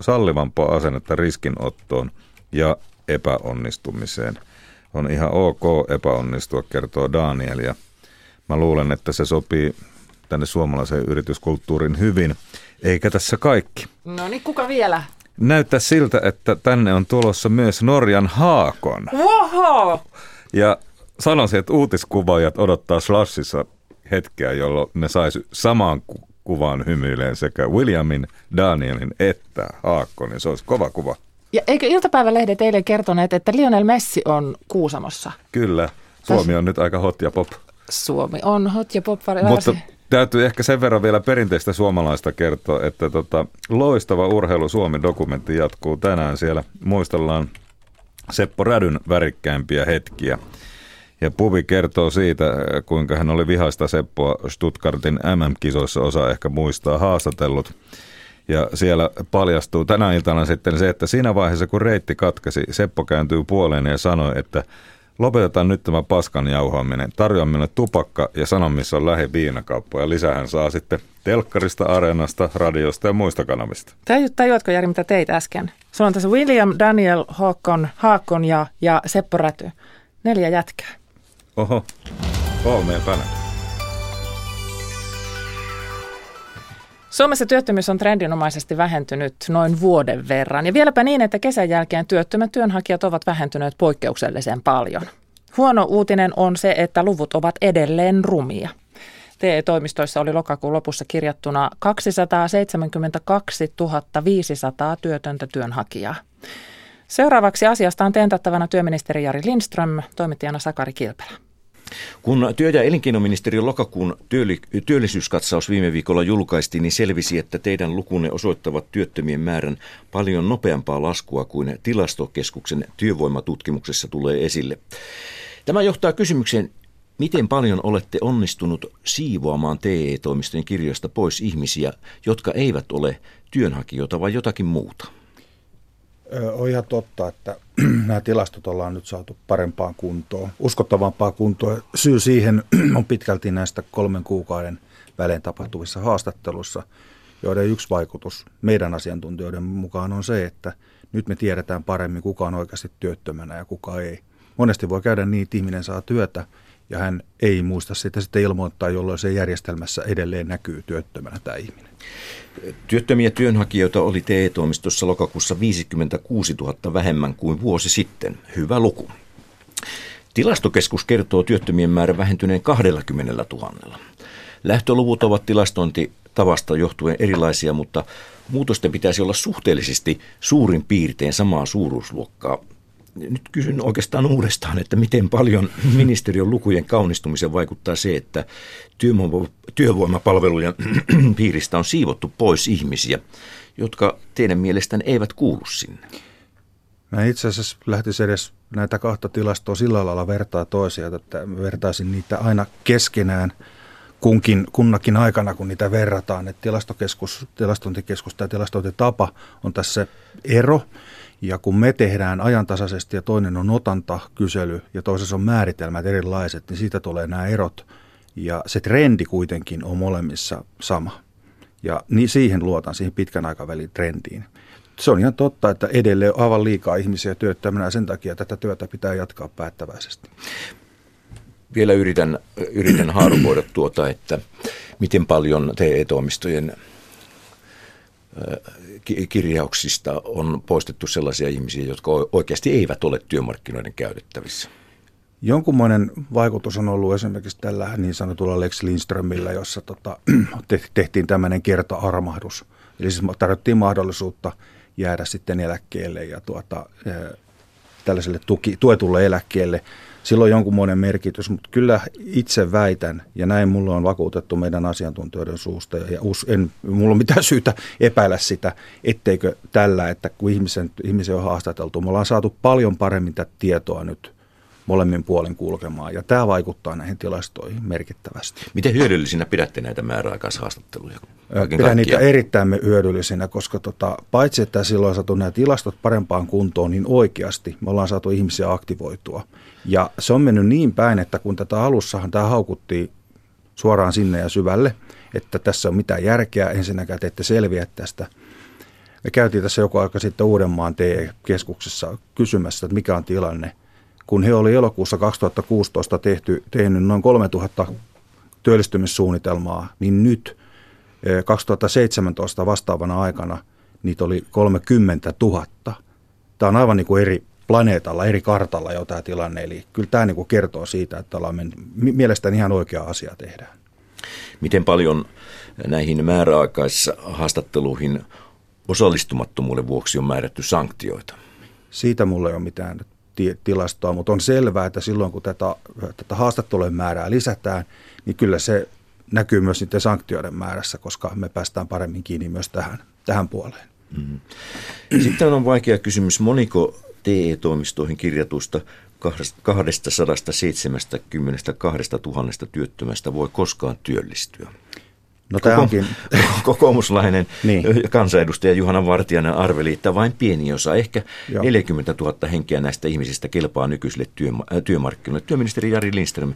sallivampaa asennetta riskinottoon ja epäonnistumiseen. On ihan ok epäonnistua, kertoo Daniel, ja mä luulen, että se sopii tänne suomalaiseen yrityskulttuurin hyvin. Eikä tässä kaikki. No niin, kuka vielä? Näyttää siltä, että tänne on tulossa myös Norjan Haakon. Oho! Ja sanoisin, että uutiskuvaajat odottaa Slashissa hetkeä, jolloin ne saisi samaan kuvaan hymyileen sekä Williamin, Danielin että Haakkonin. Se olisi kova kuva. Ja eikö iltapäivälehdet eilen kertoneet, että Lionel Messi on Kuusamossa? Kyllä. Suomi on nyt aika hot ja pop. Suomi on hot ja pop. Mutta täytyy ehkä sen verran vielä perinteistä suomalaista kertoa, että tota, loistava urheilu Suomi-dokumentti jatkuu tänään. Siellä muistellaan Seppo Rädyn värikkäimpiä hetkiä. Ja Puvi kertoo siitä, kuinka hän oli vihaista Seppoa Stuttgartin MM-kisoissa, osa ehkä muistaa haastatellut. Ja siellä paljastuu tänä iltana sitten se, että siinä vaiheessa kun reitti katkesi, Seppo kääntyy puoleen ja sanoi, että lopetetaan nyt tämä paskan jauhaaminen, tarjoa minulle tupakka ja sano, missä on lähi viinakauppa. Ja lisää hän saa sitten telkkarista, areenasta, radiosta ja muista kanavista. Tajuatko Jari, mitä teit äsken? Sulla on tässä William, Daniel, Haakon, Haakon ja, ja Seppo Räty. Neljä jätkää. Oho, päivä. Suomessa työttömyys on trendinomaisesti vähentynyt noin vuoden verran ja vieläpä niin, että kesän jälkeen työttömät työnhakijat ovat vähentyneet poikkeuksellisen paljon. Huono uutinen on se, että luvut ovat edelleen rumia. TE-toimistoissa oli lokakuun lopussa kirjattuna 272 500 työtöntä työnhakijaa. Seuraavaksi asiasta on tentattavana työministeri Jari Lindström, toimittajana Sakari Kilpelä. Kun työ- ja elinkeinoministeriön lokakuun työllisyyskatsaus viime viikolla julkaistiin, niin selvisi, että teidän lukunne osoittavat työttömien määrän paljon nopeampaa laskua kuin tilastokeskuksen työvoimatutkimuksessa tulee esille. Tämä johtaa kysymykseen, miten paljon olette onnistunut siivoamaan TE-toimistojen kirjoista pois ihmisiä, jotka eivät ole työnhakijoita vai jotakin muuta? On ihan totta, että nämä tilastot ollaan nyt saatu parempaan kuntoon, uskottavampaan kuntoon. Syy siihen on pitkälti näistä kolmen kuukauden välein tapahtuvissa haastattelussa, joiden yksi vaikutus meidän asiantuntijoiden mukaan on se, että nyt me tiedetään paremmin, kuka on oikeasti työttömänä ja kuka ei. Monesti voi käydä niin, että ihminen saa työtä ja hän ei muista sitä sitten ilmoittaa, jolloin se järjestelmässä edelleen näkyy työttömänä tämä ihminen. Työttömiä työnhakijoita oli TE-toimistossa lokakuussa 56 000 vähemmän kuin vuosi sitten. Hyvä luku. Tilastokeskus kertoo työttömien määrän vähentyneen 20 000. Lähtöluvut ovat tilastointitavasta johtuen erilaisia, mutta muutosten pitäisi olla suhteellisesti suurin piirtein samaa suuruusluokkaa nyt kysyn oikeastaan uudestaan, että miten paljon ministeriön lukujen kaunistumisen vaikuttaa se, että työvoimapalvelujen piiristä on siivottu pois ihmisiä, jotka teidän mielestänne eivät kuulu sinne? Mä itse asiassa lähtisin edes näitä kahta tilastoa sillä lailla vertaa toisia, että vertaisin niitä aina keskenään kunkin, kunnakin aikana, kun niitä verrataan. Että tilastokeskus, tilastointikeskus tai tilastointitapa on tässä ero. Ja kun me tehdään ajantasaisesti ja toinen on otanta-kysely ja toisessa on määritelmät erilaiset, niin siitä tulee nämä erot. Ja se trendi kuitenkin on molemmissa sama. Ja niin siihen luotan, siihen pitkän aikavälin trendiin. se on ihan totta, että edelleen on aivan liikaa ihmisiä työttömänä sen takia tätä työtä pitää jatkaa päättäväisesti. Vielä yritän, yritän haarukoida tuota, että miten paljon TE-toimistojen kirjauksista on poistettu sellaisia ihmisiä, jotka oikeasti eivät ole työmarkkinoiden käytettävissä. Jonkunmoinen vaikutus on ollut esimerkiksi tällä niin sanotulla Lex Lindströmillä, jossa tota, tehtiin tämmöinen kerta-armahdus. Eli siis tarjottiin mahdollisuutta jäädä sitten eläkkeelle ja tuota, tällaiselle tuki, tuetulle eläkkeelle. Sillä on jonkunmoinen merkitys, mutta kyllä itse väitän, ja näin mulla on vakuutettu meidän asiantuntijoiden suusta, ja us, en, mulla on mitään syytä epäillä sitä, etteikö tällä, että kun ihmisen, ihmisen on haastateltu, me ollaan saatu paljon paremmin tätä tietoa nyt molemmin puolin kulkemaan. Ja tämä vaikuttaa näihin tilastoihin merkittävästi. Miten hyödyllisinä pidätte näitä määräaikaishaastatteluja? Pidän niitä erittäin hyödyllisinä, koska tota, paitsi että silloin on saatu nämä tilastot parempaan kuntoon, niin oikeasti me ollaan saatu ihmisiä aktivoitua. Ja se on mennyt niin päin, että kun tätä alussahan tämä haukuttiin suoraan sinne ja syvälle, että tässä on mitään järkeä, ensinnäkään te ette selviä tästä. Me käytiin tässä joku aika sitten Uudenmaan TE-keskuksessa kysymässä, että mikä on tilanne – kun he oli elokuussa 2016 tehty, tehnyt noin 3000 työllistymissuunnitelmaa, niin nyt 2017 eh, vastaavana aikana niitä oli 30 000. Tämä on aivan niin kuin eri planeetalla, eri kartalla jo tämä tilanne. Eli kyllä tämä niin kuin kertoo siitä, että ollaan mennyt, mielestäni ihan oikea asia tehdään. Miten paljon näihin määräaikaishaastatteluihin osallistumattomuuden vuoksi on määrätty sanktioita? Siitä mulla ei ole mitään tilastoa, mutta on selvää, että silloin kun tätä, tätä haastattelujen määrää lisätään, niin kyllä se näkyy myös niiden sanktioiden määrässä, koska me päästään paremmin kiinni myös tähän, tähän puoleen. Mm-hmm. Sitten on vaikea kysymys, moniko TE-toimistoihin kirjatuista 272 000 työttömästä voi koskaan työllistyä? No tämä onkin. Kokoomuslainen niin. kansanedustaja Juhana Vartijainen arveli, että vain pieni osa, ehkä Joo. 40 000 henkeä näistä ihmisistä kelpaa nykyisille työma- työmarkkinoille. Työministeri Jari Lindström,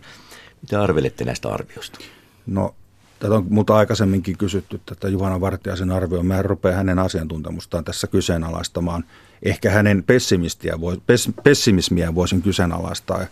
mitä arvelette näistä arvioista? No Tätä on muuta aikaisemminkin kysytty, tätä Juhana Vartijaisen arvioa. Mä rupea hänen asiantuntemustaan tässä kyseenalaistamaan. Ehkä hänen pessimismiä voisin kyseenalaistaa.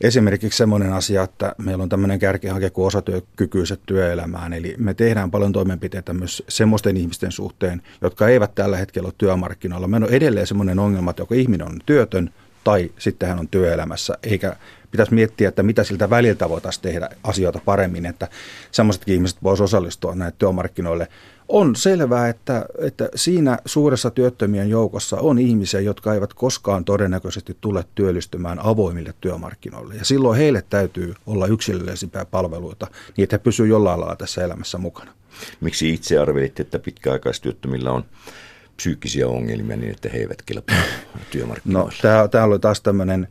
Esimerkiksi semmoinen asia, että meillä on tämmöinen kärkihanke kuin osatyökykyiset työelämään, eli me tehdään paljon toimenpiteitä myös semmoisten ihmisten suhteen, jotka eivät tällä hetkellä ole työmarkkinoilla. Meillä on edelleen semmoinen ongelma, että joko ihminen on työtön tai sitten hän on työelämässä, eikä pitäisi miettiä, että mitä siltä väliltä voitaisiin tehdä asioita paremmin, että semmoisetkin ihmiset voisivat osallistua näille työmarkkinoille. On selvää, että, että siinä suuressa työttömien joukossa on ihmisiä, jotka eivät koskaan todennäköisesti tule työllistymään avoimille työmarkkinoille. Ja silloin heille täytyy olla yksilöllisimpiä palveluita, niin että he pysyvät jollain lailla tässä elämässä mukana. Miksi itse arvelitte, että pitkäaikaistyöttömillä on psyykkisiä ongelmia niin, että he eivät kelpaa työmarkkinoille? No, tämä oli taas tämmöinen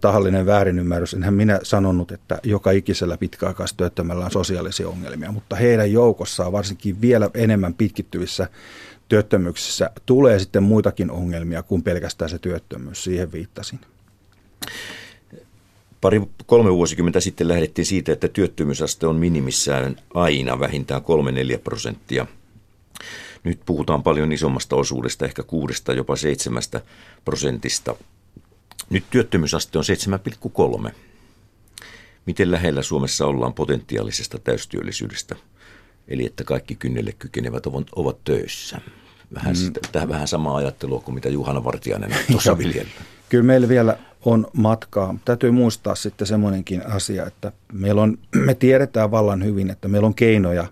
tahallinen väärinymmärrys. Enhän minä sanonut, että joka ikisellä pitkäaikaistyöttömällä on sosiaalisia ongelmia, mutta heidän joukossaan varsinkin vielä enemmän pitkittyvissä työttömyyksissä tulee sitten muitakin ongelmia kuin pelkästään se työttömyys. Siihen viittasin. Pari, kolme vuosikymmentä sitten lähdettiin siitä, että työttömyysaste on minimissään aina vähintään 3-4 prosenttia. Nyt puhutaan paljon isommasta osuudesta, ehkä kuudesta jopa seitsemästä prosentista. Nyt työttömyysaste on 7,3. Miten lähellä Suomessa ollaan potentiaalisesta täystyöllisyydestä? Eli että kaikki kynnelle kykenevät ovat, ovat töissä. Vähän, mm. sitä, vähän samaa ajattelua kuin mitä Juhana Vartiainen tuossa viljellä. Kyllä meillä vielä on matkaa. Täytyy muistaa sitten semmoinenkin asia, että meillä on, me tiedetään vallan hyvin, että meillä on keinoja,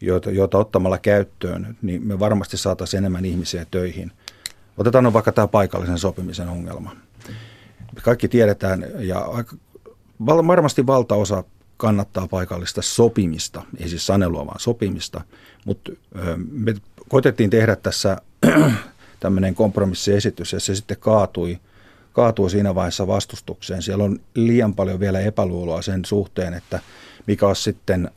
joita, joita ottamalla käyttöön, niin me varmasti saataisiin enemmän ihmisiä töihin. Otetaan vaikka tämä paikallisen sopimisen ongelma kaikki tiedetään ja varmasti valtaosa kannattaa paikallista sopimista, ei siis sanelua, vaan sopimista, mutta me koitettiin tehdä tässä tämmöinen kompromissiesitys ja se sitten kaatui, kaatui siinä vaiheessa vastustukseen. Siellä on liian paljon vielä epäluuloa sen suhteen, että mikä on sitten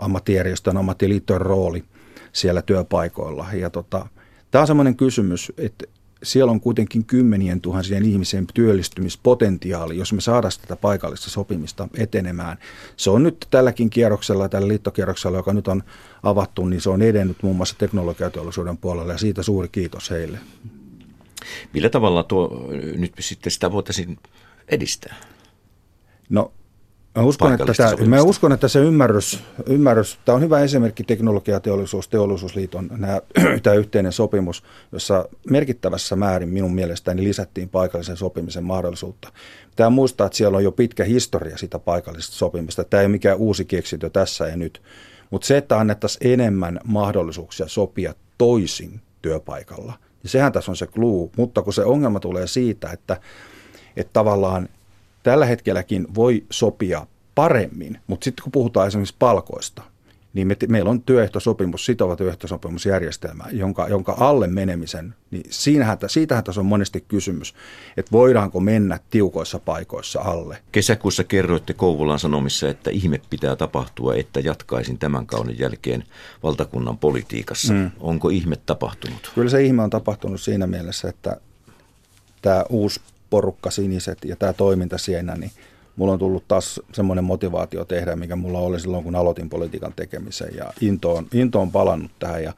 ammattijärjestön, ammattiliittojen rooli siellä työpaikoilla. Ja tota, tämä on semmoinen kysymys, että siellä on kuitenkin kymmenien tuhansien ihmisen työllistymispotentiaali, jos me saadaan tätä paikallista sopimista etenemään. Se on nyt tälläkin kierroksella, tällä liittokierroksella, joka nyt on avattu, niin se on edennyt muun muassa teknologiateollisuuden puolella ja siitä suuri kiitos heille. Millä tavalla tuo nyt sitten sitä voitaisiin edistää? No Mä uskon, että tämä, mä uskon, että se ymmärrys, ymmärrys, tämä on hyvä esimerkki teknologiateollisuus, teollisuusliiton nämä, tämä yhteinen sopimus, jossa merkittävässä määrin minun mielestäni lisättiin paikallisen sopimisen mahdollisuutta. Tämä muistaa, että siellä on jo pitkä historia sitä paikallisesta sopimista. Tämä ei ole mikään uusi keksintö tässä ja nyt. Mutta se, että annettaisiin enemmän mahdollisuuksia sopia toisin työpaikalla, niin sehän tässä on se kluu. Mutta kun se ongelma tulee siitä, että, että tavallaan tällä hetkelläkin voi sopia paremmin, mutta sitten kun puhutaan esimerkiksi palkoista, niin me, meillä on työehtosopimus, sitova työehtosopimusjärjestelmä, jonka, jonka alle menemisen, niin siinähän, siitähän tässä on monesti kysymys, että voidaanko mennä tiukoissa paikoissa alle. Kesäkuussa kerroitte Kouvolan Sanomissa, että ihme pitää tapahtua, että jatkaisin tämän kauden jälkeen valtakunnan politiikassa. Mm. Onko ihme tapahtunut? Kyllä se ihme on tapahtunut siinä mielessä, että tämä uusi porukka siniset ja tämä toiminta siinä, niin mulla on tullut taas semmoinen motivaatio tehdä, mikä mulla oli silloin, kun aloitin politiikan tekemisen ja into on, into on palannut tähän ja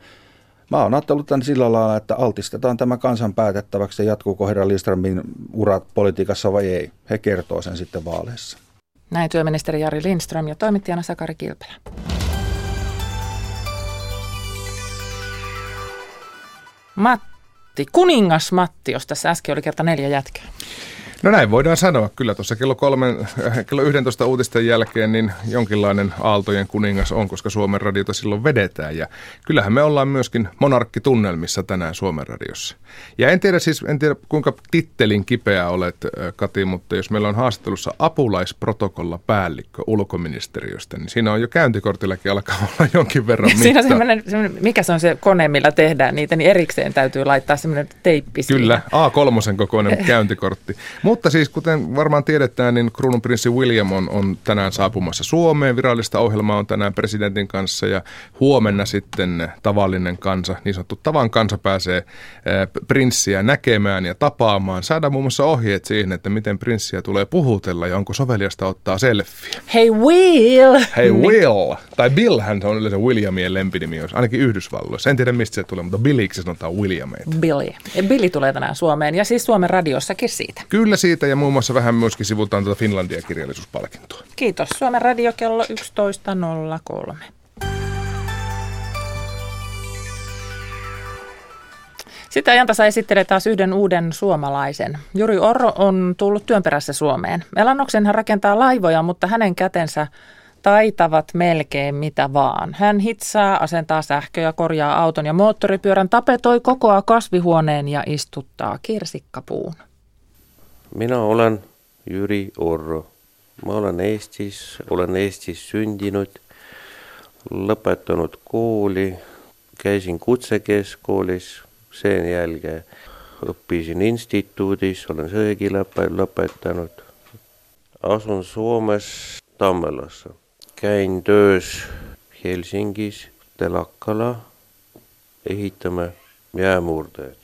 Mä oon ajatellut tämän sillä lailla, että altistetaan tämä kansan päätettäväksi ja jatkuuko herra Lindströmin urat politiikassa vai ei. He kertoo sen sitten vaaleissa. Näin työministeri Jari Lindström ja toimittajana Sakari Kilpelä. Matti Matti, kuningas Matti, jos tässä äsken oli kerta neljä jätkää. No näin voidaan sanoa. Kyllä tuossa kello, kolmen, äh, kello 11 uutisten jälkeen niin jonkinlainen aaltojen kuningas on, koska Suomen radiota silloin vedetään. Ja kyllähän me ollaan myöskin monarkkitunnelmissa tänään Suomen radiossa. Ja en tiedä siis, en tiedä kuinka tittelin kipeä olet äh, Kati, mutta jos meillä on haastattelussa apulaisprotokolla päällikkö ulkoministeriöstä, niin siinä on jo käyntikortillakin alkaa olla jonkin verran mittaa. Siinä on semmoinen, semmoinen, mikä se on se kone, millä tehdään niitä, niin erikseen täytyy laittaa semmoinen teippi Kyllä, A3 kokoinen käyntikortti. Mutta siis kuten varmaan tiedetään, niin kruununprinssi William on, on tänään saapumassa Suomeen. Virallista ohjelmaa on tänään presidentin kanssa ja huomenna sitten tavallinen kansa, niin sanottu tavan kansa pääsee ää, prinssiä näkemään ja tapaamaan. Saadaan muun muassa ohjeet siihen, että miten prinssiä tulee puhutella ja onko soveliasta ottaa selfie. Hei Will! Hei Will! Tai Bill hän on yleensä Williamien lempinimi, ainakin Yhdysvalloissa. En tiedä mistä se tulee, mutta Billiksi sanotaan Williameita. Billy. Billy tulee tänään Suomeen ja siis Suomen radiossakin siitä. Kyllä siitä ja muun muassa vähän myöskin sivutaan tuota Finlandia kirjallisuuspalkintoa. Kiitos. Suomen radio kello 11.03. Sitten ajantasa esittelee taas yhden uuden suomalaisen. Juri Orro on tullut työn perässä Suomeen. Elannoksen hän rakentaa laivoja, mutta hänen kätensä taitavat melkein mitä vaan. Hän hitsaa, asentaa sähköä, korjaa auton ja moottoripyörän, tapetoi kokoa kasvihuoneen ja istuttaa kirsikkapuun. Minä olen Jüri Orro. Ma olen Eestis, olen Eestis sündinud, lõpetanud kooli, käisin kutsekeskkoolis, jälkeen õppisin instituudis, olen seegi lõpetanud. Asun Suomes Tammelassa. Käin töös Helsingis telakalla, ehitame jäämurdeid.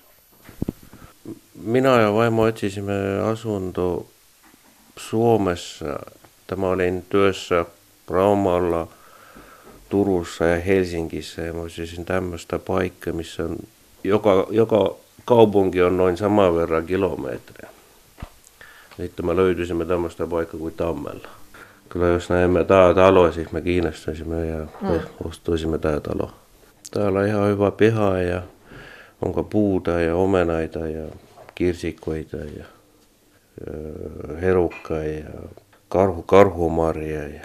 Minä ja vaimo etsisimme asunto Suomessa. Tämä olin työssä Raumalla, Turussa ja Helsingissä ja mä olisin tämmöistä paikkaa, missä on, joka, joka kaupunki on noin saman verran kilometriä. Sitten me löytyisimme tämmöistä paikkaa kuin Tammella. Kyllä jos näemme tämä talo, siis me kiinnostuisimme ja mm. ostuisimme tämä talo. Täällä on ihan hyvä piha ja onko puuta ja omenaita ja kirsikoita ja herukkaa ja karhu, karhumaria. Ja.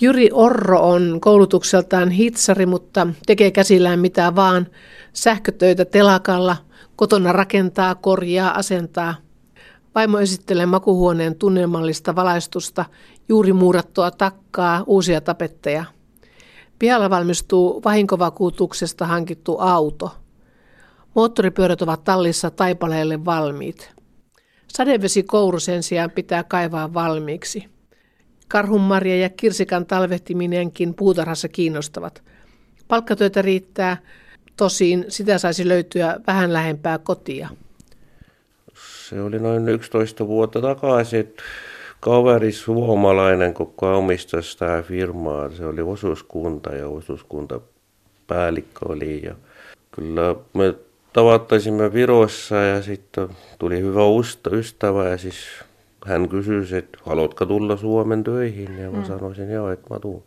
Jyri Orro on koulutukseltaan hitsari, mutta tekee käsillään mitä vaan. Sähkötöitä telakalla, kotona rakentaa, korjaa, asentaa. Vaimo esittelee makuhuoneen tunnelmallista valaistusta, juuri muurattua takkaa, uusia tapetteja. Pihalla valmistuu vahinkovakuutuksesta hankittu auto – Moottoripyörät ovat tallissa taipaleelle valmiit. Sadevesikouru sen sijaan pitää kaivaa valmiiksi. Karhunmarja ja kirsikan talvehtiminenkin puutarhassa kiinnostavat. Palkkatyötä riittää, tosin sitä saisi löytyä vähän lähempää kotia. Se oli noin 11 vuotta takaisin. Kaveri suomalainen, kuka omistasi sitä firmaa. Se oli osuuskunta ja osuuskunta päällikkö oli. Ja kyllä me tavattaisimme Virossa ja sitten tuli hyvä ystävä ja siis hän kysyi, että haluatko tulla Suomen töihin ja mä mm. sanoisin joo, että mä tuun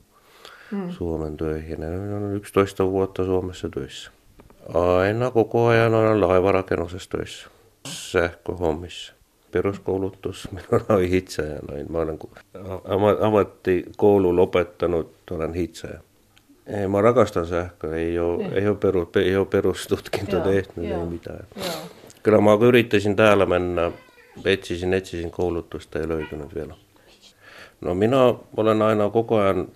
mm. Suomen töihin. Ja on 11 vuotta Suomessa töissä. Aina koko ajan olen laivarakennusessa töissä, sähköhommissa. Peruskoulutus minulla on hitsaja. Noin. Mä olen ammattikoulu lopettanut, olen hitsaja. Ei, mä rakastan sähköä, ei ole, niin. ei ole, perus, ei ole perustutkinto joo, tehty, joo, ei mitään. Joo. Kyllä mä yrittäisin täällä mennä, etsisin, etsisin koulutusta, ei löytynyt vielä. No minä olen aina koko ajan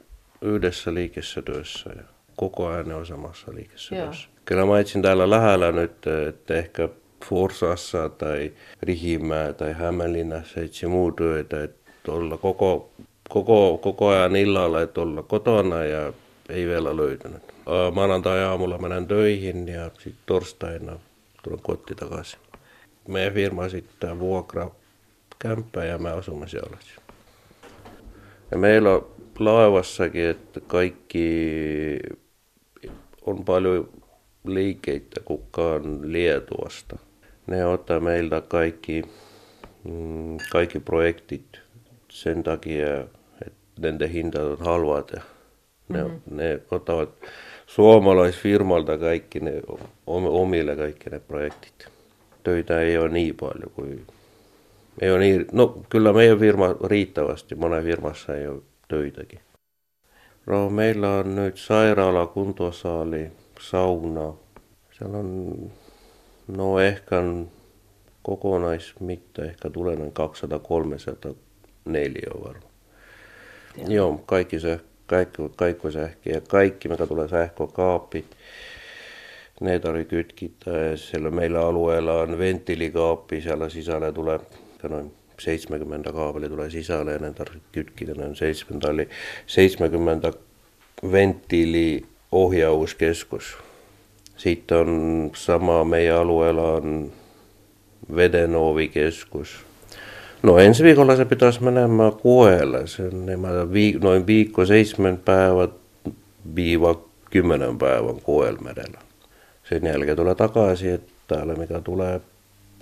yhdessä liikessä työssä ja koko ajan samassa liikessä joo. työssä. Kyllä mä etsin täällä lähellä nyt, että ehkä Forsassa tai Rihimää tai Hämeenlinnassa etsin muu työtä, että olla koko, koko, koko ajan illalla, että olla kotona ja ei vielä löytynyt. Maanantai-aamulla menen töihin ja sitten torstaina tulen kotiin takaisin. Meidän firma sitten vuokra kämppää ja me asumme siellä. Ja meillä on laivassakin, että kaikki on paljon liikeitä kukaan Lietuasta. Ne ottaa meiltä kaikki, mm, kaikki projektit sen takia, että niiden hinta on halvat ja ne, mm-hmm. ne ottavat suomalaisfirmalta kaikki ne omille kaikki ne projektit. Töitä ei ole niin paljon kuin... Ei ole niin, no kyllä meidän firma riittävästi, monen firmassa ei ole töitäkin. No, meillä on nyt sairaala, kuntosaali, sauna. Siellä on, no ehkä kokonaismitta ehkä tulee noin 200-300 neliö varmaan. Joo, kaikki sähkö kaikki, kaikki ja kaikki, mikä tulee sähkökaapit, ne tarvitsee kytkittää. Ja siellä meillä alueella on venttiilikaappi, siellä sisällä tulee noin 70 kaapeli tulee sisälle ja ne tarvitsee kytkittää noin 70, eli 70 venttiiliohjauskeskus. Sitten on sama meidän alueella on vedenoovikeskus No ensi viikolla se pitäisi menemään kuelle. Sen viik- noin viikko seitsemän päivät viiva kymmenen päivän kuelmerellä. Sen jälkeen tulee takaisin, että täällä mikä tulee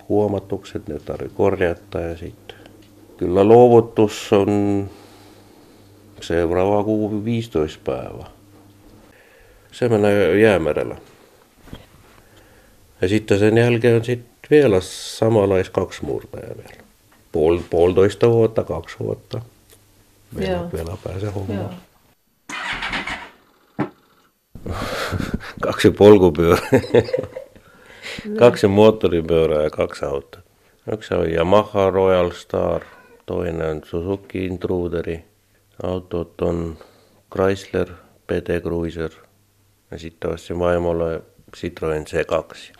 huomatukset, ne tarvitsee korjata ja sitten. Kyllä luovutus on seuraava kuu 15 päivää. Se menee jäämerellä. Ja sitten sen jälkeen on sitten vielä samanlais kaksi murtajaa vielä puol, puolitoista vuotta, kaksi vuotta. Vielä, Joo. vielä pääsee hommaan. kaksi polkupyörää. kaksi moottoripyörää ja kaksi autoa. Yksi on Yamaha Royal Star, toinen Suzuki Intruderi. Autot on Chrysler PT Cruiser ja sitten olisi vaimolla Citroen C2.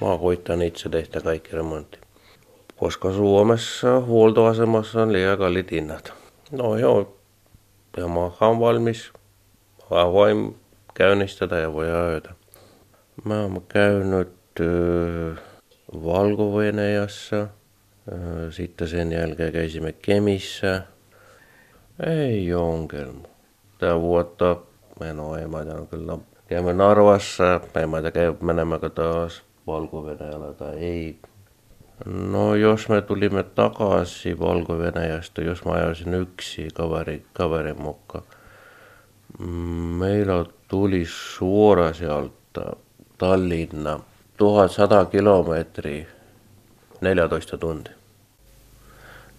Mä hoitan itse tehdä kaikki remontti koska Suomessa huoltoasemassa on liian kallit hinnat. No joo, ja mä oon valmis. Mä voin käynnistetä ja voi ajata. Mä oon käynyt äh, valko äh, sitten sen jälkeen käisimme Kemissä. Ei ongelma. Tää vuotta, en oo, en mä kyllä. Käymme Narvassa, en mä käy menemmekö taas valko tai ei. No jos me tulimme takaisin Valko-Venäjästä, jos mä ajasin yksi kaveri, kaverin mukaan. Meillä tuli suora sieltä Tallinna 1100 kilometriä 14 tuntia.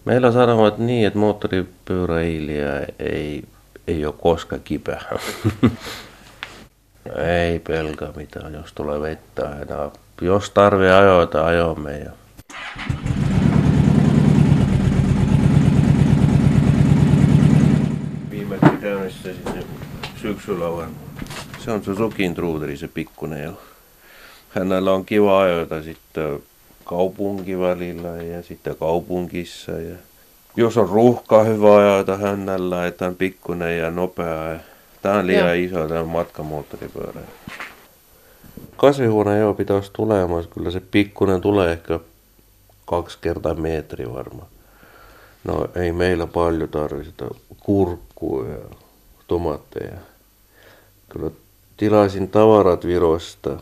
Meillä sanovat niin, että moottoripyöräilijä ei, ei ole koskaan kipeä. ei pelkä mitään, jos tulee vettä enää. Jos tarvii ajoita, ajomme ja Viimeksi käynnissä sitten syksyllä vaan. Se on Suzuki Intruderi, se pikkunen jo. Hänellä on kiva ajoita sitten kaupunkivälillä ja sitten kaupungissa. Ja jos on ruuhka hyvä ajata hänellä, että on pikkunen ja nopea. Tämä on liian Joo. iso, tämä matkamoottoripyörä. Kasvihuone joo pitäisi tulemaan, kyllä se pikkunen tulee ehkä kaksi kertaa metri varmaan. No ei meillä paljon tarvita kurkkua ja tomaatteja. Kyllä tilasin tavarat Virosta.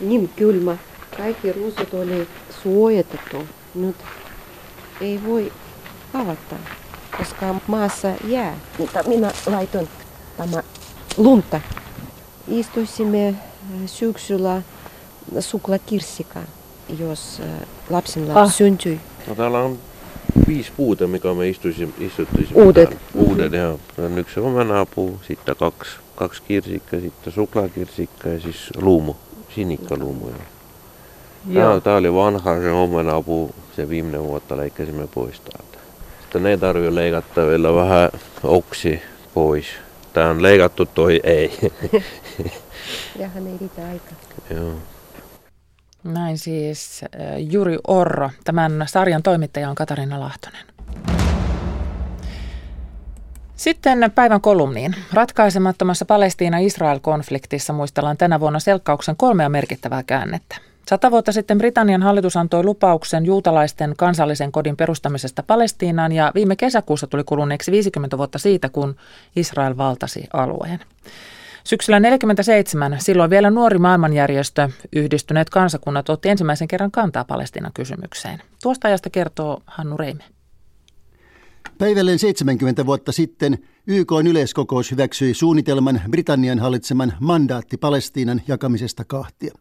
Niin kylmä. Kaikki ruusut oli suojatettu. Nyt ei voi avata, koska maassa jää. Mutta minä laitoin tämä lunta. Istuisimme syksyllä suklakirsika, jos lapsilla ah. syntyi. No täällä on viisi puuta, mikä me istuisimme, istuttuisimme. Uudet. Täällä. Uudet, joo. No, yksi omenapuu, sitten kaksi, kaksi kirsikkaa, sitten suklaakirsikkaa ja siis luumu, sinikkaluumu. Joo. Joo. Tämä oli vanha se omenapuu, se viimeinen vuotta leikkasimme pois täältä. Sitten ne tarvii leikata vielä vähän oksi pois. Tämä on leikattu, toi ei. Jahan ei riitä aikaa. Joo. Näin siis Juri Orro. Tämän sarjan toimittaja on Katarina Lahtonen. Sitten päivän kolumniin. Ratkaisemattomassa Palestiina-Israel-konfliktissa muistellaan tänä vuonna selkkauksen kolmea merkittävää käännettä. Sata vuotta sitten Britannian hallitus antoi lupauksen juutalaisten kansallisen kodin perustamisesta Palestiinaan ja viime kesäkuussa tuli kuluneeksi 50 vuotta siitä, kun Israel valtasi alueen. Syksyllä 1947 silloin vielä nuori maailmanjärjestö Yhdistyneet kansakunnat otti ensimmäisen kerran kantaa Palestiinan kysymykseen. Tuosta ajasta kertoo Hannu Reime. Päivälleen 70 vuotta sitten YK yleiskokous hyväksyi suunnitelman Britannian hallitseman mandaatti Palestiinan jakamisesta kahtia.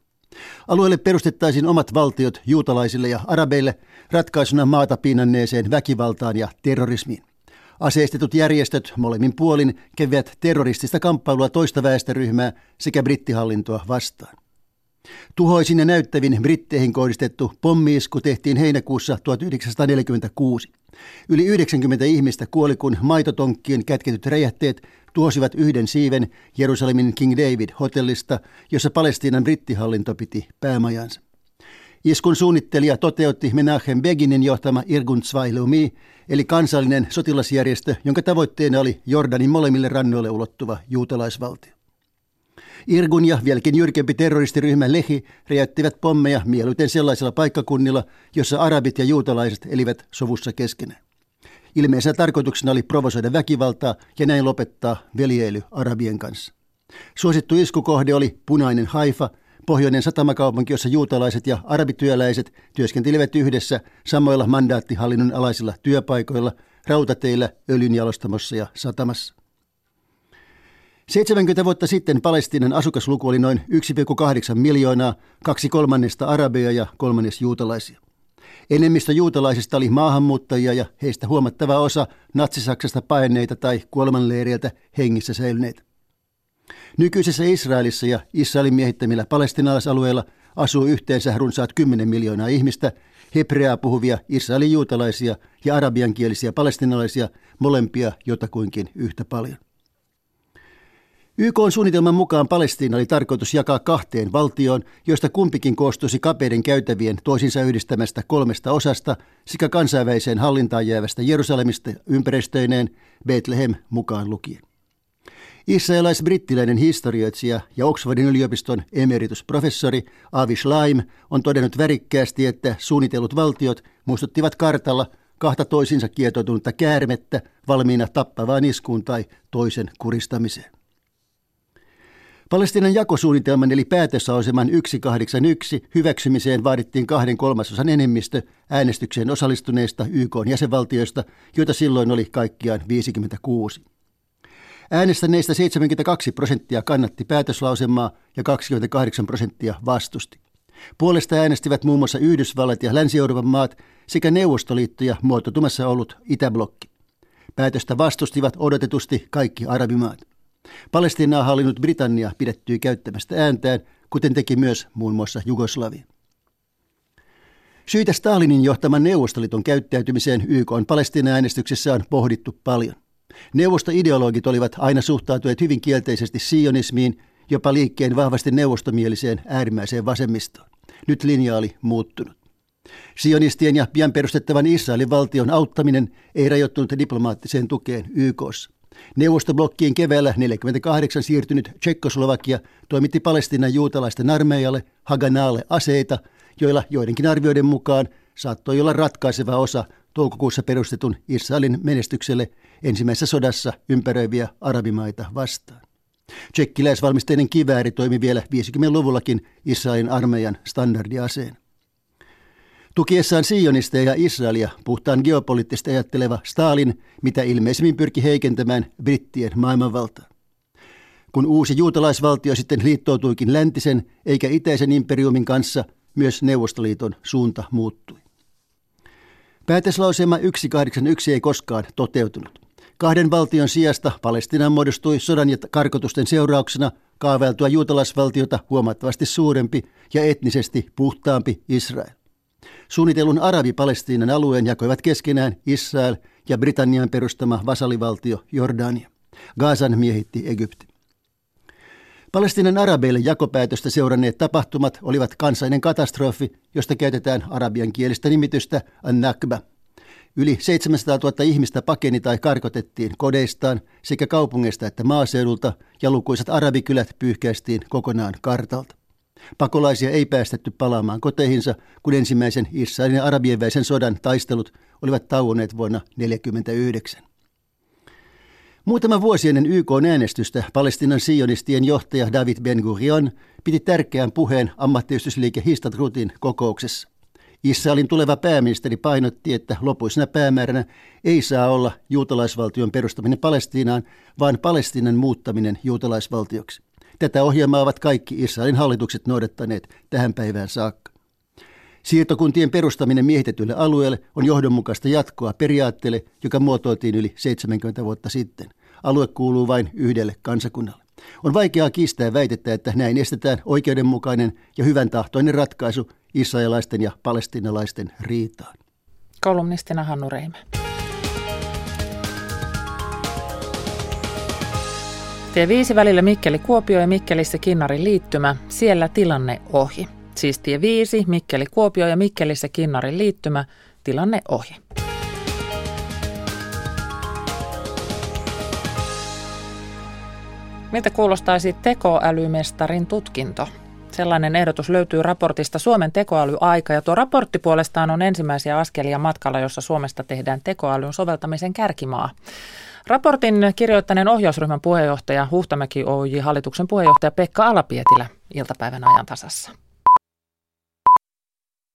Alueelle perustettaisiin omat valtiot juutalaisille ja arabeille ratkaisuna maata piinanneeseen väkivaltaan ja terrorismiin. Aseistetut järjestöt molemmin puolin kävivät terroristista kamppailua toista väestöryhmää sekä brittihallintoa vastaan. Tuhoisin ja näyttävin britteihin kohdistettu pommiisku tehtiin heinäkuussa 1946. Yli 90 ihmistä kuoli, kun maitotonkkien kätketyt räjähteet tuosivat yhden siiven Jerusalemin King David hotellista, jossa Palestiinan brittihallinto piti päämajansa. Iskun suunnittelija toteutti Menachem Beginin johtama Irgun Zweilumi, eli kansallinen sotilasjärjestö, jonka tavoitteena oli Jordanin molemmille rannoille ulottuva juutalaisvaltio. Irgun ja vieläkin jyrkempi terroristiryhmä Lehi räjäyttivät pommeja mieluiten sellaisilla paikkakunnilla, jossa arabit ja juutalaiset elivät sovussa keskenään. Ilmeisenä tarkoituksena oli provosoida väkivaltaa ja näin lopettaa veljeily arabien kanssa. Suosittu iskukohde oli punainen Haifa, pohjoinen satamakaupunki, jossa juutalaiset ja arabityöläiset työskentelivät yhdessä samoilla mandaattihallinnon alaisilla työpaikoilla, rautateillä, öljynjalostamossa ja satamassa. 70 vuotta sitten Palestiinan asukasluku oli noin 1,8 miljoonaa, kaksi kolmannesta arabeja ja kolmannes juutalaisia. Enemmistö juutalaisista oli maahanmuuttajia ja heistä huomattava osa natsisaksasta paineita tai kuolemanleireiltä hengissä säilyneitä. Nykyisessä Israelissa ja Israelin miehittämillä palestinaalaisalueilla asuu yhteensä runsaat 10 miljoonaa ihmistä, hebreaa puhuvia Israelin juutalaisia ja arabiankielisiä palestinalaisia, molempia jotakuinkin yhtä paljon. YK on suunnitelman mukaan Palestiina oli tarkoitus jakaa kahteen valtioon, joista kumpikin koostuisi kapeiden käytävien toisinsa yhdistämästä kolmesta osasta sekä kansainväliseen hallintaan jäävästä Jerusalemista ympäristöineen Bethlehem mukaan lukien. Israelais-brittiläinen historioitsija ja Oxfordin yliopiston emeritusprofessori Avi Schleim on todennut värikkäästi, että suunnitellut valtiot muistuttivat kartalla kahta toisinsa kietoutunutta käärmettä valmiina tappavaan iskuun tai toisen kuristamiseen. Palestinan jakosuunnitelman eli päätösaseman 181 hyväksymiseen vaadittiin kahden kolmasosan enemmistö äänestykseen osallistuneista YK jäsenvaltioista, joita silloin oli kaikkiaan 56. Äänestäneistä 72 prosenttia kannatti päätöslausemaa ja 28 prosenttia vastusti. Puolesta äänestivät muun muassa Yhdysvallat ja Länsi-Euroopan maat sekä Neuvostoliitto ja muotoutumassa ollut Itäblokki. Päätöstä vastustivat odotetusti kaikki arabimaat. Palestiinaa hallinnut Britannia pidettyi käyttämästä ääntään, kuten teki myös muun muassa Jugoslavia. Syitä Stalinin johtaman Neuvostoliiton käyttäytymiseen YK on Palestiina-äänestyksessä on pohdittu paljon. Neuvostoideologit olivat aina suhtautuneet hyvin kielteisesti sionismiin, jopa liikkeen vahvasti neuvostomieliseen äärimmäiseen vasemmistoon. Nyt linja oli muuttunut. Sionistien ja pian perustettavan Israelin valtion auttaminen ei rajoittunut diplomaattiseen tukeen YKssa. Neuvostoblokkiin keväällä 48 siirtynyt Tsekkoslovakia toimitti Palestinan juutalaisten armeijalle Haganaalle aseita joilla joidenkin arvioiden mukaan saattoi olla ratkaiseva osa toukokuussa perustetun Israelin menestykselle ensimmäisessä sodassa ympäröiviä arabimaita vastaan. Tsekkiläisvalmisteinen kivääri toimi vielä 50-luvullakin Israelin armeijan standardiaseen. Tukiessaan sionisteja ja Israelia puhtaan geopoliittisesti ajatteleva Stalin mitä ilmeisemmin pyrki heikentämään brittien maailmanvaltaa. Kun uusi juutalaisvaltio sitten liittoutuikin läntisen eikä itäisen imperiumin kanssa, myös Neuvostoliiton suunta muuttui. Päätöslausema 181 ei koskaan toteutunut. Kahden valtion sijasta Palestina muodostui sodan ja karkotusten seurauksena kaavailtua juutalaisvaltiota huomattavasti suurempi ja etnisesti puhtaampi Israel. Suunnitellun arabi-Palestiinan alueen jakoivat keskenään Israel ja Britannian perustama vasalivaltio Jordania. Gaasan miehitti Egypti. Palestinan arabeille jakopäätöstä seuranneet tapahtumat olivat kansainen katastrofi, josta käytetään arabian kielistä nimitystä An-Nakba. Yli 700 000 ihmistä pakeni tai karkotettiin kodeistaan sekä kaupungeista että maaseudulta ja lukuisat arabikylät pyyhkäistiin kokonaan kartalta. Pakolaisia ei päästetty palaamaan koteihinsa, kun ensimmäisen Israelin ja Arabien sodan taistelut olivat tauonneet vuonna 1949. Muutama vuosi ennen YK äänestystä Palestinan sionistien johtaja David Ben-Gurion piti tärkeän puheen ammattiyhdistysliike Histadrutin kokouksessa. Israelin tuleva pääministeri painotti, että lopuisena päämääränä ei saa olla juutalaisvaltion perustaminen Palestiinaan, vaan Palestiinan muuttaminen juutalaisvaltioksi. Tätä ohjelmaa ovat kaikki Israelin hallitukset noudattaneet tähän päivään saakka. Siirtokuntien perustaminen miehitetylle alueelle on johdonmukaista jatkoa periaatteelle, joka muotoiltiin yli 70 vuotta sitten. Alue kuuluu vain yhdelle kansakunnalle. On vaikeaa kiistää väitettä, että näin estetään oikeudenmukainen ja hyvän tahtoinen ratkaisu israelaisten ja palestinalaisten riitaan. Kolumnistina Hannu Reimä. Tie 5 välillä Mikkeli-Kuopio ja Mikkelissä Kinnarin liittymä, siellä tilanne ohi. Siis tie 5, Mikkeli-Kuopio ja Mikkelissä Kinnarin liittymä, tilanne ohi. Miltä kuulostaisi tekoälymestarin tutkinto? Sellainen ehdotus löytyy raportista Suomen tekoälyaika ja tuo raportti puolestaan on ensimmäisiä askelia matkalla, jossa Suomesta tehdään tekoälyn soveltamisen kärkimaa. Raportin kirjoittaneen ohjausryhmän puheenjohtaja Huhtamäki Oy hallituksen puheenjohtaja Pekka Alapietilä iltapäivän ajan tasassa.